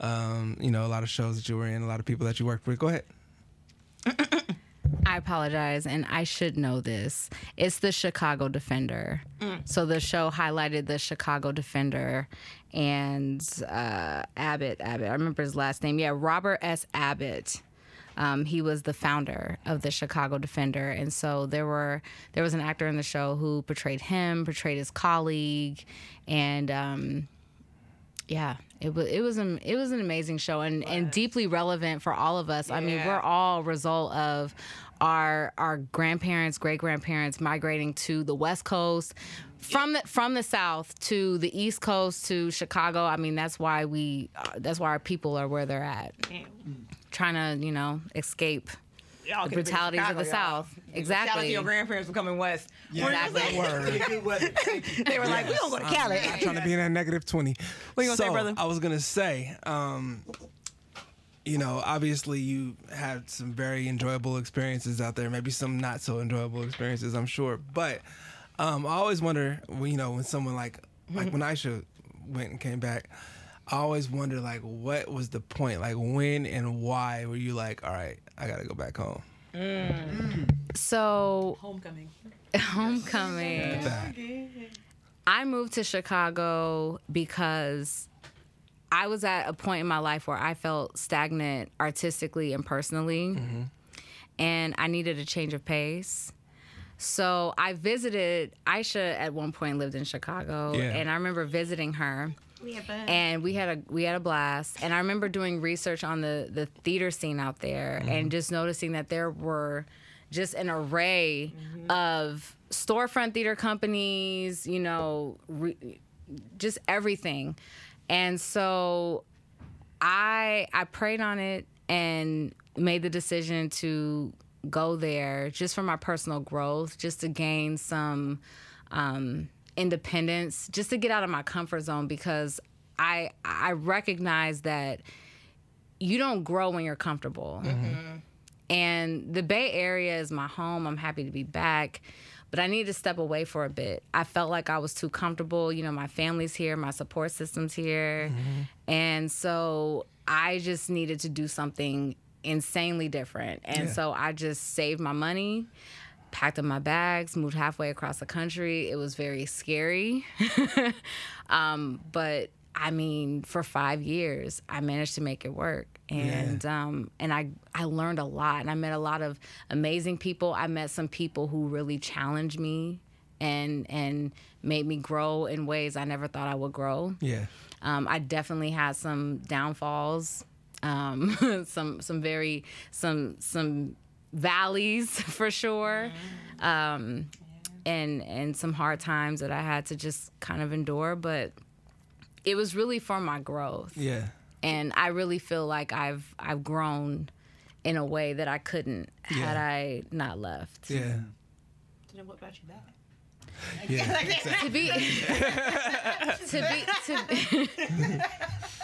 um, you know, a lot of shows that you were in, a lot of people that you worked with. Go ahead. I apologize, and I should know this. It's the Chicago Defender. So the show highlighted the Chicago Defender and uh, Abbott. Abbott, I remember his last name. Yeah, Robert S. Abbott. Um, he was the founder of the Chicago Defender, and so there were there was an actor in the show who portrayed him, portrayed his colleague, and um, yeah, it was it was an it was an amazing show and and deeply relevant for all of us. I mean, we're all result of our our grandparents, great grandparents migrating to the West Coast. From the from the South to the East Coast to Chicago. I mean, that's why we uh, that's why our people are where they're at, trying to you know escape Y'all the could've been brutalities of the y'all. South. Shout out to Exactly. your grandparents for coming west. Exactly. They were like, we don't go to Cali. I'm trying to be in that negative 20. What you gonna say, So, brother? I was going to say, um, you know, obviously you had some very enjoyable experiences out there, maybe some not so enjoyable experiences, I'm sure. But um, I always wonder, when, you know, when someone like, like when Aisha went and came back, I always wonder, like, what was the point? Like, when and why were you like, all right, I got to go back home? Mm. So Homecoming. homecoming. Back. I moved to Chicago because I was at a point in my life where I felt stagnant artistically and personally, mm-hmm. and I needed a change of pace. So I visited Aisha at one point lived in Chicago, Yeah. and I remember visiting her. And we had a we had a blast, and I remember doing research on the the theater scene out there, and just noticing that there were just an array of storefront theater companies, you know, re- just everything. And so I I prayed on it and made the decision to go there just for my personal growth, just to gain some um, independence, just to get out of my comfort zone because I I recognize that you don't grow when you're comfortable. Mm-hmm. Mm-hmm. And the Bay Area is my home. I'm happy to be back, but I need to step away for a bit. I felt like I was too comfortable. You know, my family's here, my support system's here. Mm-hmm. And so I just needed to do something insanely different. And Yeah. so I just saved my money, packed up my bags, moved halfway across the country. It was very scary. um, but I mean, for five years, I managed to make it work, and um, and I I learned a lot, and I met a lot of amazing people. I met some people who really challenged me, and and made me grow in ways I never thought I would grow. Yeah. Um, I definitely had some downfalls um, some some very some some valleys for sure, um, and and some hard times that I had to just kind of endure. But it was really for my growth, Yeah. and I really feel like I've I've grown in a way that I couldn't had Yeah. I not left. Yeah. Then what about you back? Yeah. to be to be to,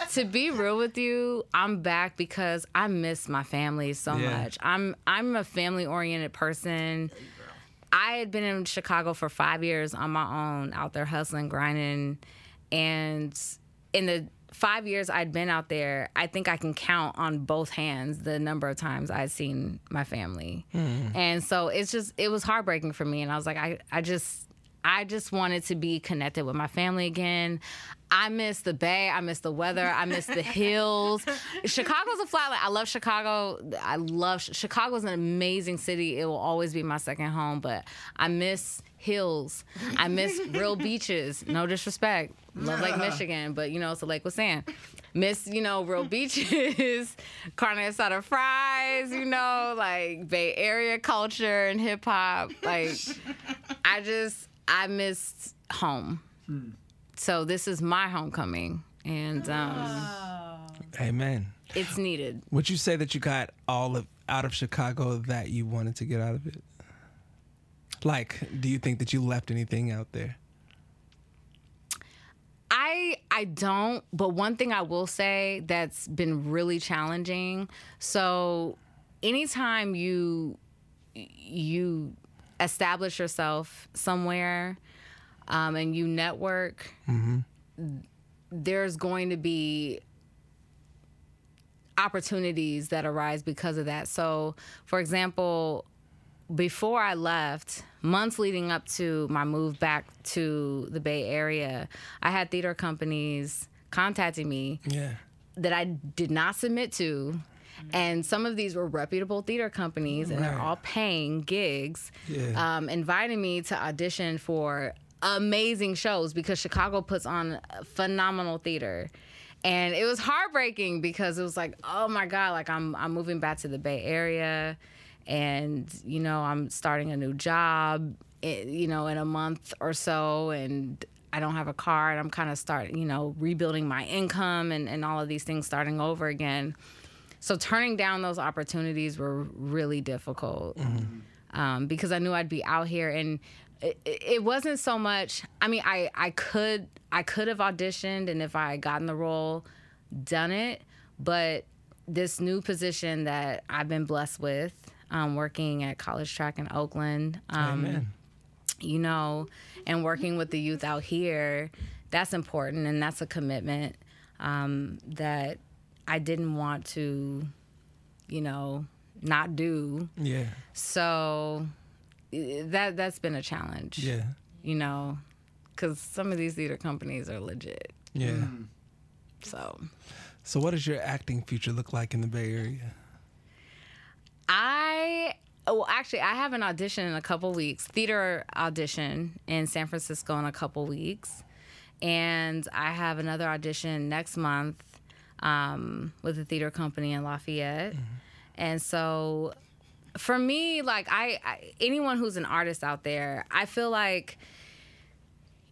to be real with you i'm back because i miss my family so Yeah. much i'm i'm a family oriented person i had been in chicago for five years on my own out there hustling grinding and in the five years i'd been out there i think i can count on both hands the number of times i'd seen my family hmm. and so it's just it was heartbreaking for me and i was like i, I just I just wanted to be connected with my family again. I miss the bay. I miss the weather. I miss the hills. Chicago's a flatland. I love Chicago. I love Chicago's an amazing city. It will always be my second home. But I miss hills. I miss real beaches. No disrespect. Love Lake Michigan, but you know it's a lake with sand. Miss, you know, real beaches, carne asada fries, you know, like Bay Area culture and hip hop. Like, I just, I missed home. So this is my homecoming, and um, Amen. it's needed. Would you say that you got all of out of Chicago that you wanted to get out of it? Like, do you think that you left anything out there? I I don't, but one thing I will say that's been really challenging. So anytime you you establish yourself somewhere um, and you network, there's going to be opportunities that arise because of that. So, for example, before I left, months leading up to my move back to the Bay Area, I had theater companies contacting me Yeah. that I did not submit to. And some of these were reputable theater companies, and they're all paying gigs, Yeah. um, inviting me to audition for amazing shows because Chicago puts on phenomenal theater. And it was heartbreaking because it was like, oh my God, like I'm I'm moving back to the Bay Area and you know, I'm starting a new job, eh, you know, in a month or so and I don't have a car and I'm kind of starting, you know, rebuilding my income and, and all of these things starting over again. So turning down those opportunities were really difficult um, because I knew I'd be out here, and it, it wasn't so much. I mean, I I could I could have auditioned, and if I had gotten the role, done it. But this new position that I've been blessed with, um, working at College Track in Oakland, um, Amen. you know, and working with the youth out here, that's important and that's a commitment um, that I didn't want to, you know, not do. Yeah. So eh, that that's been a challenge, Yeah. you know, because some of these theater companies are legit. Yeah. Mm. So So, what does your acting future look like in the Bay Area? I well actually I have an audition in a couple weeks, theater audition in San Francisco in a couple weeks, and I have another audition next month um, with a theater company in Lafayette, and so for me like I, I anyone who's an artist out there, I feel like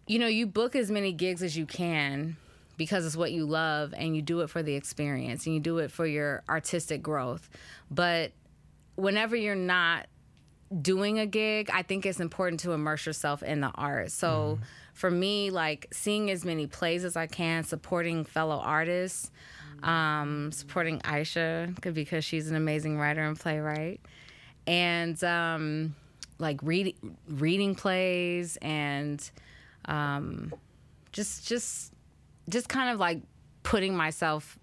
you know you book as many gigs as you can because it's what you love and you do it for the experience and you do it for your artistic growth. But whenever you're not doing a gig, I think it's important to immerse yourself in the art. So for me, like seeing as many plays as I can, supporting fellow artists, um, supporting Aisha because she's an amazing writer and playwright, and um, like read, reading plays and um, just just just kind of like putting myself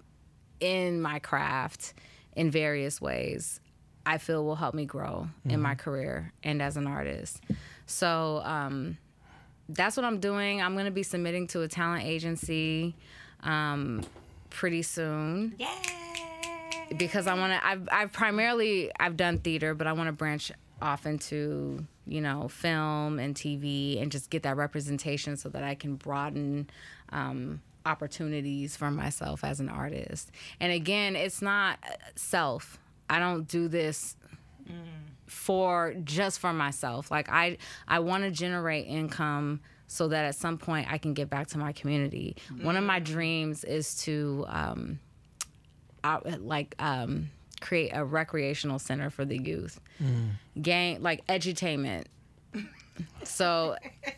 in my craft in various ways I feel will help me grow in my career and as an artist. So um, that's what I'm doing. I'm going to be submitting to a talent agency um, pretty soon Yeah. because I want to. I've, I've primarily I've done theater, but I want to branch off into you know film and TV and just get that representation so that I can broaden um, opportunities for myself as an artist. And again, it's not uh, self. I don't do this for just for myself. Like I I want to generate income so that at some point I can give back to my community. One of my dreams is to um out, like um create a recreational center for the youth. Gain like edutainment. So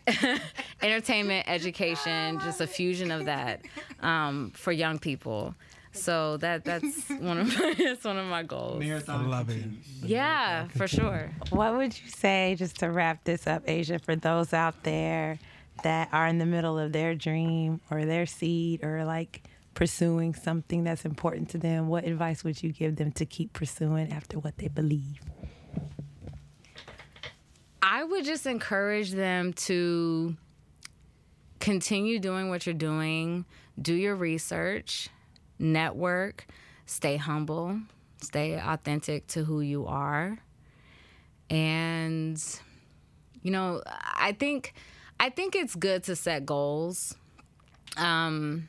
entertainment, education, just a fusion of that um, for young people. So that that's one of my, that's one of my goals. I love it. Yeah, for sure. What would you say, just to wrap this up, Asia, for those out there that are in the middle of their dream or their seed or like pursuing something that's important to them? What advice would you give them to keep pursuing after what they believe? I would just encourage them to continue doing what you're doing, do your research, network, stay humble, stay authentic to who you are. And you know, I think I think it's good to set goals. Um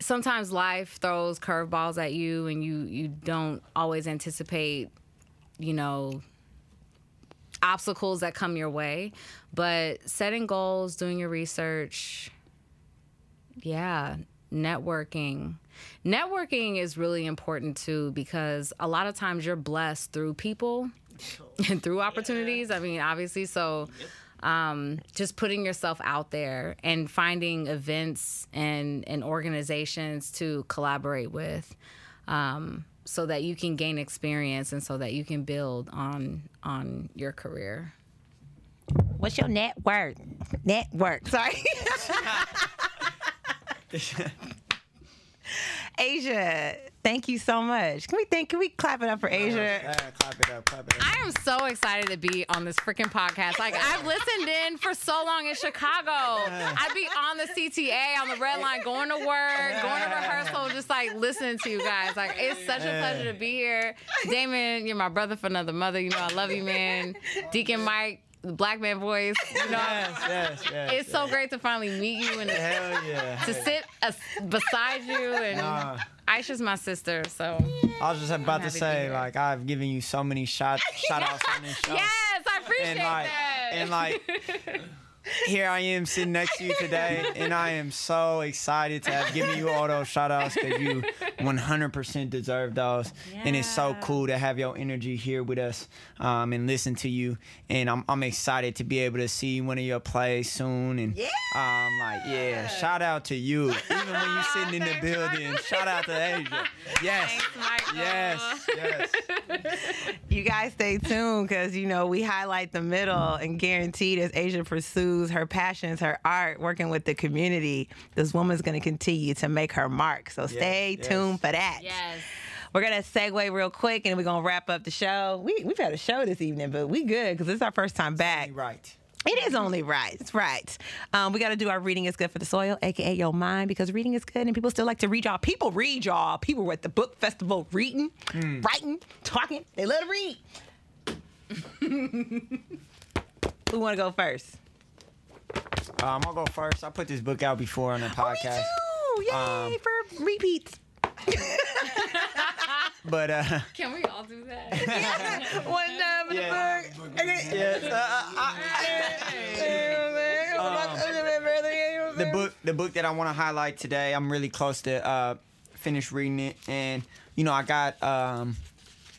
sometimes life throws curveballs at you and you you don't always anticipate, you know, obstacles that come your way. But setting goals, doing your research, yeah, networking. Networking is really important too because a lot of times you're blessed through people and through opportunities. I mean, obviously, so um, just putting yourself out there and finding events and, and organizations to collaborate with. Um, so that you can gain experience and so that you can build on on your career. What's your net worth? Network. Sorry. Asia, thank you so much. Can we thank? Can we clap it up for Asia? Yeah, clap it up, clap it up. I am so excited to be on this freaking podcast. Like I've listened in for so long in Chicago. I'd be on the CTA on the red line, going to work, going to rehearsal, just like listening to you guys. Like it's such a pleasure to be here. Damon, you're my brother for another mother. You know I love you, man. Deacon Mike, the black man voice. You know, Yes, yes, yes. it's so great to finally meet you and Hell yeah. to sit beside you. And Nah. Aisha's my sister, so I was just about to to say, here. like, I've given you so many shout shout outs on this show. yes, I appreciate and like that. and like here I am sitting next to you today and I am so excited to have given you all those shout outs because you 100% deserve those. And it's so cool to have your energy here with us um, and listen to you. And I'm, I'm excited to be able to see one of your plays soon. And um, like yeah shout out to you. Even when you're sitting in the building shout out to Asia. Yes. Thanks, yes yes. You guys stay tuned because you know we highlight the middle and guaranteed as Asia pursues her passions, her art, working with the community, this woman's going to continue to make her mark. So stay yes. tuned for that. yes. We're gonna segue real quick and we're gonna wrap up the show. We we've had a show this evening, but we good because it's our first time back. right It is only right. It's right. Um, we got to do our reading is good for the soil, aka your mind, because reading is good, and people still like to read y'all. People read y'all. People were at the book festival reading, writing, talking. They love to read. Who want to go first? Um, I'll go first I put this book out before on the podcast Me too. Yay Um, for repeats. but uh Can we all do that? One time in Yeah. the book. Okay. Yes, uh, uh, the book the book that I want to highlight today. I'm really close to uh, finish reading it, and you know I got um,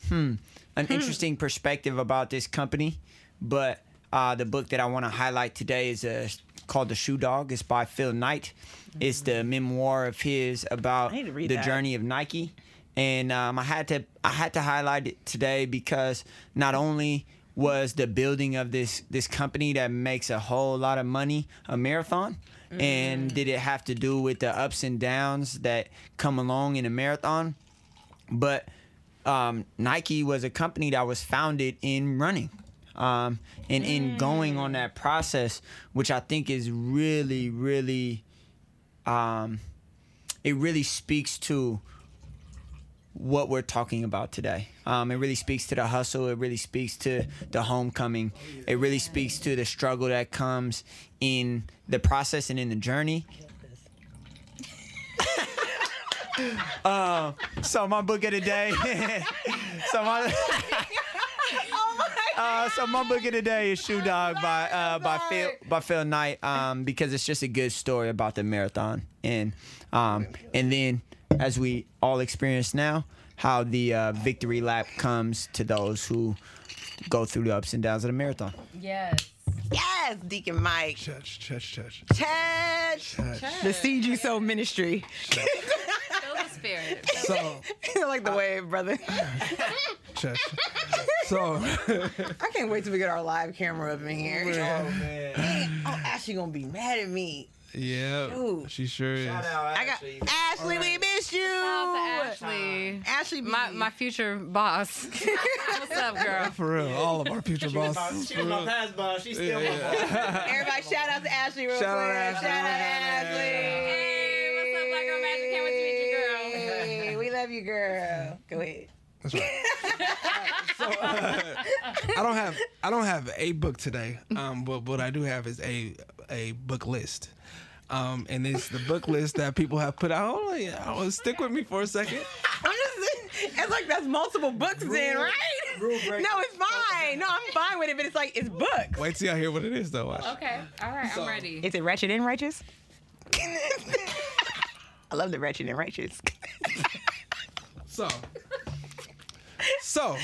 hmm, an interesting perspective about this company. But uh, the book that I want to highlight today is uh, called The Shoe Dog. It's by Phil Knight. It's the memoir of his about I need to read the that. journey of Nike. And um, I had to I had to highlight it today because not only was the building of this this company that makes a whole lot of money a marathon, and did it have to do with the ups and downs that come along in a marathon, but um, Nike was a company that was founded in running. Um, and in going on that process, which I think is really, really, um, it really speaks to what we're talking about today. Um, it really speaks to the hustle. It really speaks to the homecoming. It really speaks to the struggle that comes in the process and in the journey. um, so my book of the day. so my. Uh, so my book of the day is Shoe Dog by uh, by Phil by Phil Knight um, because it's just a good story about the marathon and um, and then as we all experience now how the uh, victory lap comes to those who go through the ups and downs of the marathon. Yes. Yes, Deacon Mike. Church, church, church. Church. church. The Seed You Sow Ministry. Feel the spirit. So, like the wave, brother. church. So, I can't wait till we get our live camera up in here. Oh man! Oh, Ashley gonna be mad at me. yeah, Shoot. she sure is. I got Ashley. We miss you. Shout out to Ashley. Ashley, My, my future boss. What's up, girl? For real, all of our future bosses. She was my past boss. She's still my boss. Everybody, shout out to Ashley real Shout out quick. Ashley. Shout out Ashley. Hey, what's up, Black Girl Magic? Can't wait to meet you, girl. Hey, we love you, girl. Go ahead. That's right. so, uh, I don't have I don't have a book today. Um, but what I do have is a a book list. Um, and it's the book list that people have put out. Oh, yeah, I will stick with me for a second. I'm just, it's like that's multiple books in, right? rule breaker. No, it's fine. No, I'm fine with it, but it's like it's books. Wait till y'all hear what it is, though. Watch. Okay, all right, So- I'm ready. Is it Wretched and Righteous? I love the Wretched and Righteous. So, so,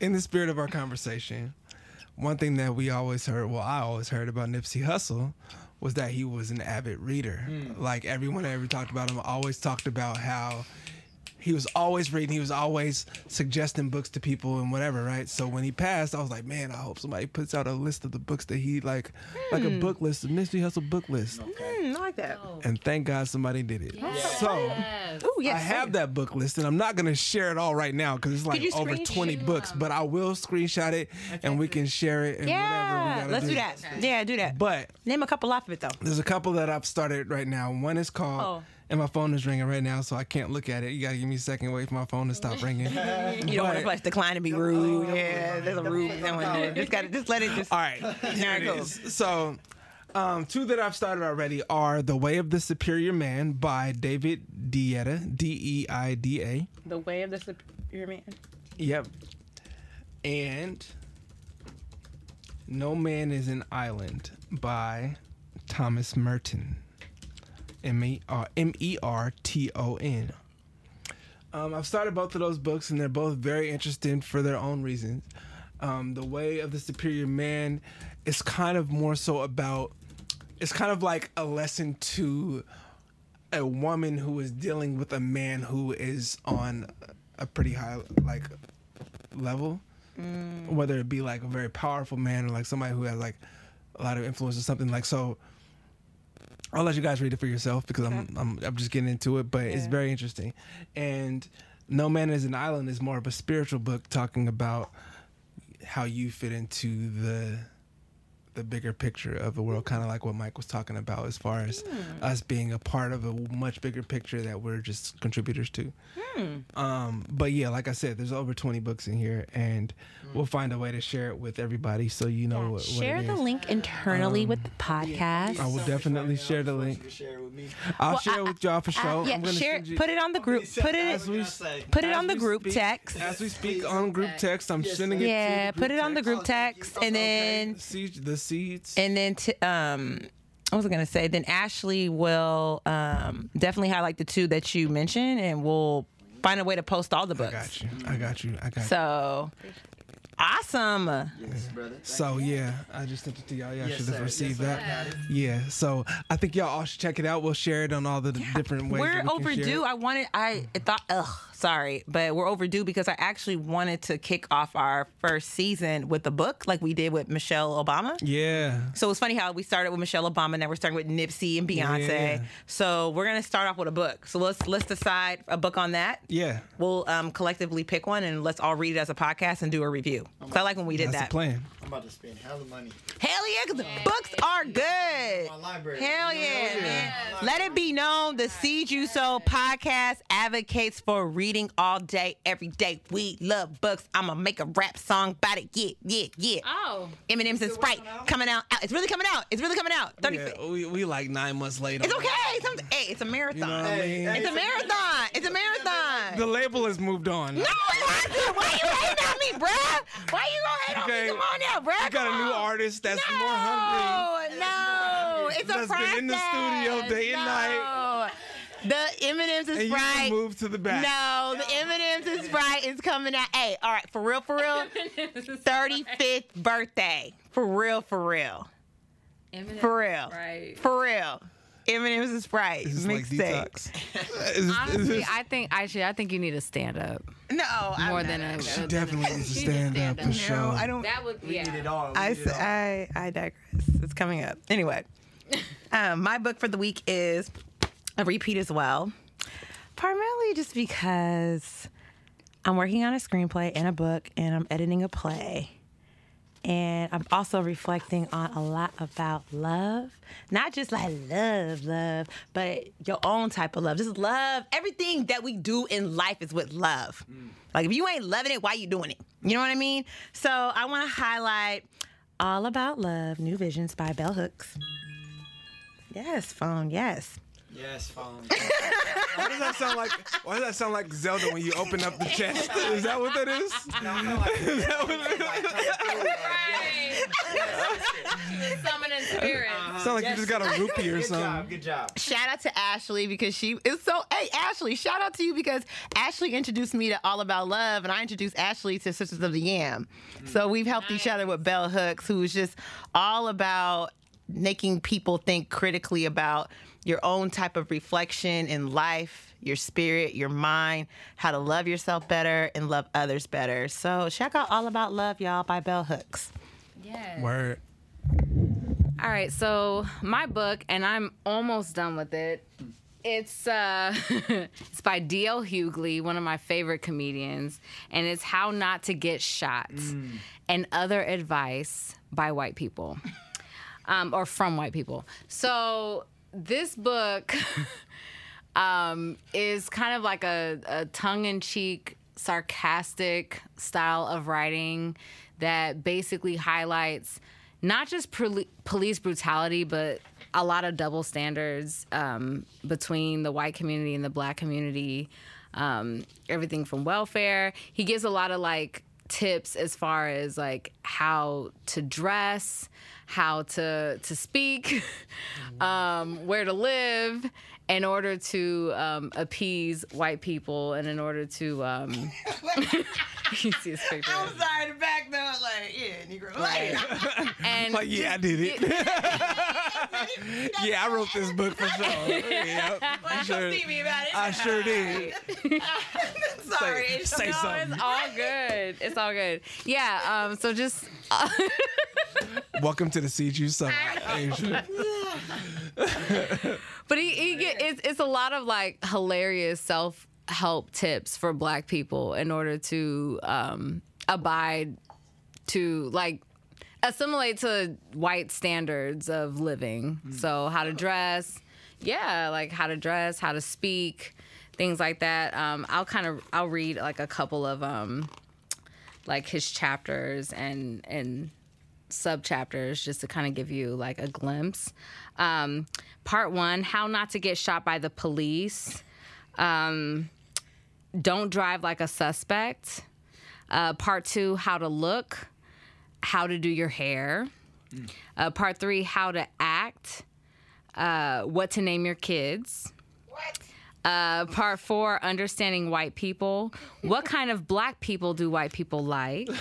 in the spirit of our conversation, one thing that we always heard, well, I always heard about Nipsey Hussle, was that he was an avid reader. Hmm. Like everyone that ever talked about him always talked about how he was always reading. He was always suggesting books to people and whatever, right? So when he passed, I was like, man, I hope somebody puts out a list of the books that he like, like a book list, a Nipsey Hussle book list. Hmm, I like that. And thank God somebody did it. So. Yes. Ooh, yes. I have that book list, and I'm not gonna share it all right now because it's like over screenshot 20 books. But I will screenshot it, and we can share it. And Yeah, whatever we let's gotta do that. Yeah, do that. But Name a couple off of it though. there's a couple that I've started right now. One is called, Oh. And my phone is ringing right now, so I can't look at it. You gotta give me a second, wait for my phone to stop ringing. You don't want to But- flex decline to be rude. Yeah, there's a rude. Don't want to do it. Just got to just let it just. All right, here goes. So, um, two that I've started already are "The Way of the Superior Man" by David Deida, D E I D A. The way of the superior man. Yep. And No Man is an Island by Thomas Merton. M E R M E R T O N. Um, I've started both of those books, and they're both very interesting for their own reasons. Um, the Way of the Superior Man is kind of more so about. It's kind of like a lesson to a woman who is dealing with a man who is on a pretty high like level whether it be like a very powerful man or like somebody who has like a lot of influence or something like so I'll let you guys read it for yourself because I'm, I'm I'm just getting into it but it's very interesting. And No Man is an Island is more of a spiritual book talking about how you fit into the the bigger picture of the world, kind of like what Mike was talking about, as far as hmm. us being a part of a much bigger picture that we're just contributors to. Hmm. Um, but yeah, like I said, there's over 20 books in here, and hmm. we'll find a way to share it with everybody so you know what, what Share it the link internally with the podcast. I will definitely share the link. I'll share it with y'all for sure. yeah, I'm gonna share. send you- Put it on the group. Put it. as we Put it as on the group speak- text. As we speak on group text, I'm sending it. Yeah, to the put it on the group text, and then Seed- the seeds. and then t- um, I was gonna say then Ashley will um definitely highlight the two that you mentioned, and we'll find a way to post all the books. I got you. I got you. I got you. So awesome. So yeah, I just sent it to y'all. Y'all Yes, should have sir. received Yes, that. Yeah. So I think y'all all should check it out. We'll share it on all the different ways. We're that we can share overdue. it. I wanted. I thought. Ugh. Sorry, but we're overdue because I actually wanted to kick off our first season with the book, like we did with Michelle Obama. Yeah. So it's funny how we started with Michelle Obama, now we're starting with Nipsey and Beyonce. Yeah. So we're gonna start off with a book. So let's let's decide a book on that. Yeah. We'll um, collectively pick one and let's all read it as a podcast and do a review. So I like when we did That's that. the plan. I'm about to spend hell of money. Hell yeah, because the books are good. My library. Hell yeah, man. Let it be known the Seed You Sow podcast advocates for reading all day, every day. We love books. I'm going to make a rap song about it. Yeah, yeah, yeah. Oh, No. M&M's and Sprite coming out. It's really coming out. It's really coming out. 30 Yeah, we, we like nine months late. It's okay. Some, hey, it's a marathon. You know what I mean? It's a marathon. It's a marathon. The label has moved on. no, it hasn't. Why you hating on me, bruh? Why you gonna hate Okay. on me? Come on now, bruh. You got a new artist that's no, more hungry. Oh no, it's a That's been in the studio process. day and no. The M&M's And is you move to the back. No, the M&M's is right. It's coming out. Hey, all right, for real, for real. 35th birthday. For real, for real. For real. Right. For real. M&M's is right. This is like Mixtape. detox. Is- is Honestly, this- I think actually I think you need to stand up No, I'm more not. than a. she a- definitely needs to stand up for No, sure. I don't. That would We yeah. need it all. I, need it s- all. I, I digress. It's coming up. Anyway, um, my book for the week is a repeat as well, primarily just because I'm working on a screenplay and a book, and I'm editing a play. And I'm also reflecting on a lot about love. Not just like love, love, but your own type of love. Just love. Everything that we do in life is with love. Mm. Like if you ain't loving it, why you doing it? You know what I mean? So I want to highlight All About Love, New Visions by Bell Hooks. Yes, phone, yes. Yes, phone. Why does that sound like? Why does that sound like Zelda when you open up the chest? Is that what that is? Is that what it is? Summoning uh-huh. spirit. Sound like you just got a rupee or Good something. job. Good job. Shout out to Ashley because she is so. Hey, Ashley, shout out to you because Ashley introduced me to All About Love, and I introduced Ashley to Sisters of the Yam. So mm. we've helped each other with Bell Hooks, who's just all about making people think critically about your own type of reflection in life, your spirit, your mind, how to love yourself better and love others better. So check out All About Love, y'all, by Bell Hooks. Yeah. Word. All right, so my book, and I'm almost done with it. It's uh, it's by D.L. Hughley, one of my favorite comedians, and it's How Not to Get Shot and Other Advice by White People, um, or from white people. So this book um, is kind of like a, a tongue-in-cheek, sarcastic style of writing that basically highlights not just poli- police brutality, but a lot of double standards um, between the white community and the black community. Um, everything from welfare. He gives a lot of like tips as far as like how to dress, how to to speak, um, where to live, in order to um, appease white people, and in order to um, you see his picture. sorry, the back though, like, yeah, Negro. and Like, yeah, I did it. yeah, I wrote this book for sure. Yep. I sure, me about it. I sure did. sorry. Say, say no, something. it's all good. It's all good. Yeah. Um. So just. Welcome to the CG Summer. But he, he get, it's, it's a lot of like hilarious self help tips for black people in order to um, abide to like assimilate to white standards of living. So how to dress, yeah, like how to dress, how to speak, things like that. Um, I'll kind of I'll read like a couple of um, like his chapters and and sub chapters just to kind of give you like a glimpse. Um, part one: How not to get shot by the police. Um, don't drive like a suspect. Uh, part two: How to look. How to do your hair. Uh, part three: How to act. Uh, what to name your kids. Uh, part four, understanding white people. What kind of black people do white people like?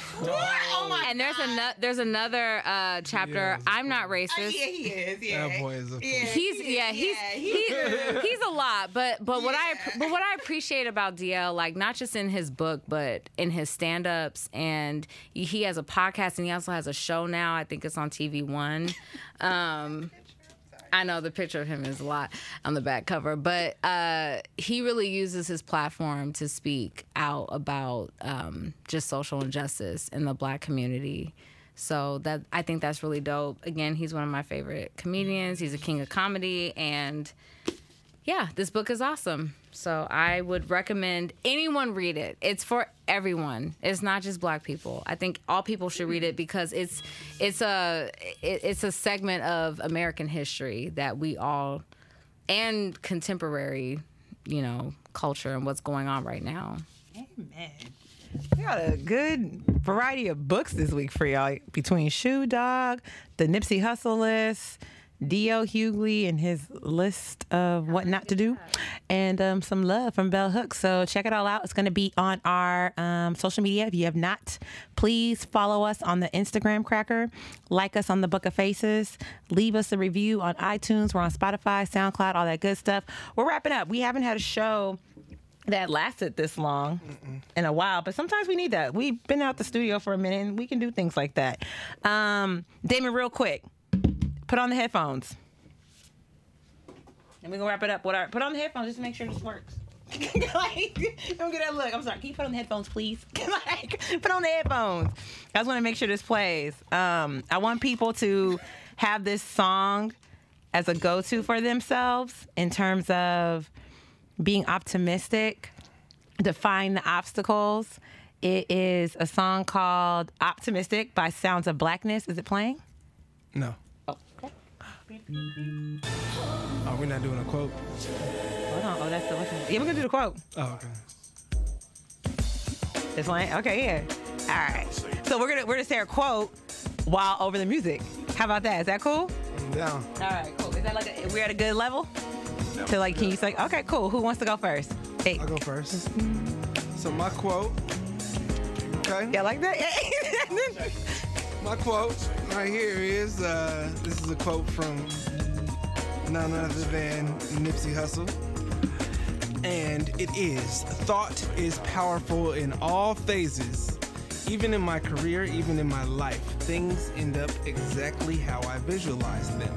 Oh my And there's another there's another uh, chapter. Yes. I'm not racist. Yeah, he is. Yeah. That boy is a Yeah. He's yeah he's Yeah, he he's, he's a lot, but but what I but what I appreciate about DL like not just in his book but in his stand ups and he has a podcast and he also has a show now. I think it's on TV One. Um, I know the picture of him is a lot on the back cover, but uh, he really uses his platform to speak out about um, just social injustice in the black community. So that I think that's really dope. Again, he's one of my favorite comedians. He's a king of comedy, and yeah, this book is awesome. So I would recommend anyone read it. It's for everyone. It's not just black people. I think all people should read it because it's it's a it, it's a segment of American history that we all and contemporary, you know, culture and what's going on right now. Amen. We got a good variety of books this week for y'all between Shoe Dog, the Nipsey Hussle list, D.L. Hughley and his list of what not to do, and um, some love from Bell Hooks. So check it all out. It's going to be on our um, social media. If you have not, please follow us on the Instagram cracker, like us on the Book of Faces, leave us a review on iTunes. We're on Spotify, SoundCloud, all that good stuff. We're wrapping up. We haven't had a show that lasted this long in a while, but sometimes we need that. We've been out the studio for a minute and we can do things like that. Um, Damon, real quick, put on the headphones. And we're gonna wrap it up. What are put on the headphones just to make sure this works. like, don't get that look. I'm sorry. Can you put on the headphones, please? like, put on the headphones. I just want to make sure this plays. Um, I want people to have this song as a go-to for themselves in terms of being optimistic, defying the obstacles. It is a song called Optimistic by Sounds of Blackness. Is it playing? No. Oh. We're not doing a quote. Hold on. Oh, that's the what's Yeah, we're gonna do the quote. Oh, okay. It's playing. Okay, yeah. All right. So we're gonna we're gonna say a quote while over the music. How about that? Is that cool? I'm down. All right, cool. Is that like a, we're at a good level? To like, can you say, okay, cool. Who wants to go first? Hey, I'll go first. So my quote. Okay. yeah, like that. My quote right here is uh, this is a quote from none other than Nipsey Hussle. And it is thought is powerful in all phases. Even in my career, even in my life, things end up exactly how I visualize them.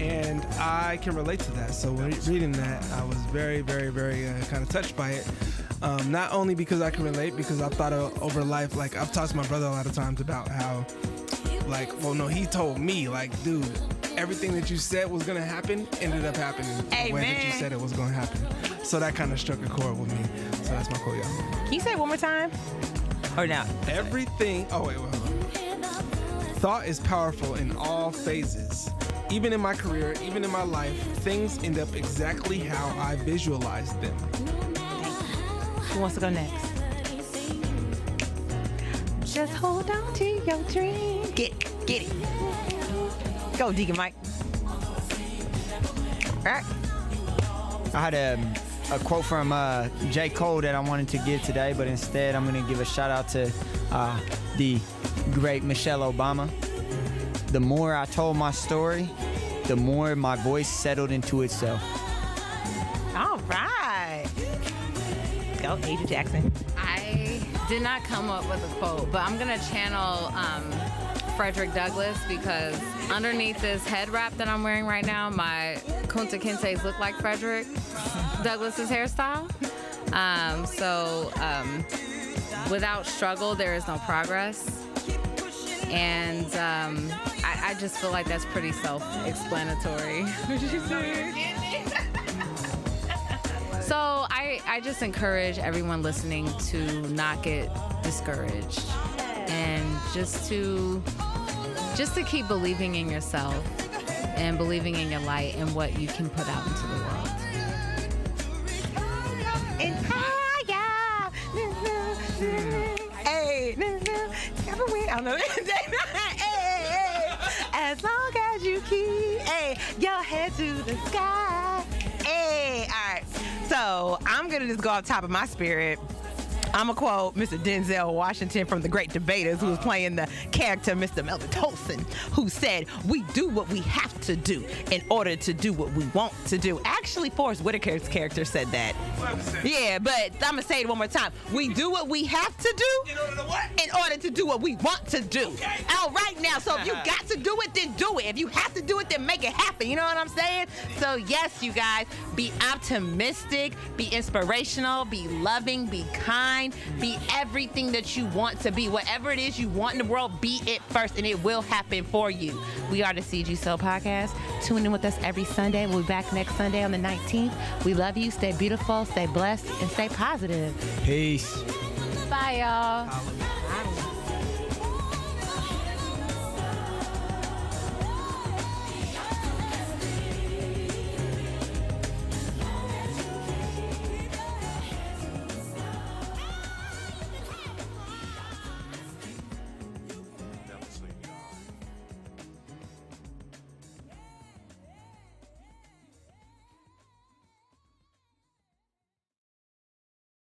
And I can relate to that. So when reading that, I was very, very, very uh, kind of touched by it. Um, not only because I can relate, because I've thought of, over life. Like I've talked to my brother a lot of times about how, like, well, no, he told me, like, dude, everything that you said was gonna happen ended up happening the way that you said it was gonna happen. So that kind of struck a chord with me. So that's my quote, y'all. Can you say it one more time? Or now? Everything. Oh wait, wait, hold on. Thought is powerful in all phases. Even in my career, even in my life, things end up exactly how I visualize them. Who wants to go next? Just hold on to your dream. Get it, get it. Go, Deacon Mike. All right. I had a, a quote from uh, J. Cole that I wanted to give today, but instead I'm going to give a shout out to uh, the great Michelle Obama. The more I told my story, the more my voice settled into itself. All right. Go, Asia Jackson. I did not come up with a quote, but I'm gonna channel um, Frederick Douglass because underneath this head wrap that I'm wearing right now, my Kunta Kinte's look like Frederick Douglass's hairstyle. Um, so um, without struggle, there is no progress. And um, I, I just feel like that's pretty self-explanatory. So I, I just encourage everyone listening to not get discouraged and just to just to keep believing in yourself and believing in your light and what you can put out into the world. And higher. Hey, hey. As long as you keep hey, your head to the sky. Hey, all right. So I'm gonna just go off top of my spirit. I'm gonna quote Mr. Denzel Washington from The Great Debaters, who was playing the character Mr. Melvin Tolson, who said, "We do what we have to do in order to do what we want to do." Actually, Forest Whitaker's character said that. Yeah, but I'm gonna say it one more time. We do what we have to do In order to in order to do what we want to do. All right now, so if you got to do it, then do it. If you have to do it, then make it happen. You know what I'm saying? So yes, you guys, be optimistic, be inspirational, be loving, be kind. Shine, be everything that you want to be. Whatever it is you want in the world, be it first, and it will happen for you. We are the Seed You Sow Podcast. Tune in with us every Sunday. We'll be back next Sunday on the 19th. We love you. Stay beautiful, stay blessed, and stay positive. Peace. Bye, y'all. Holla.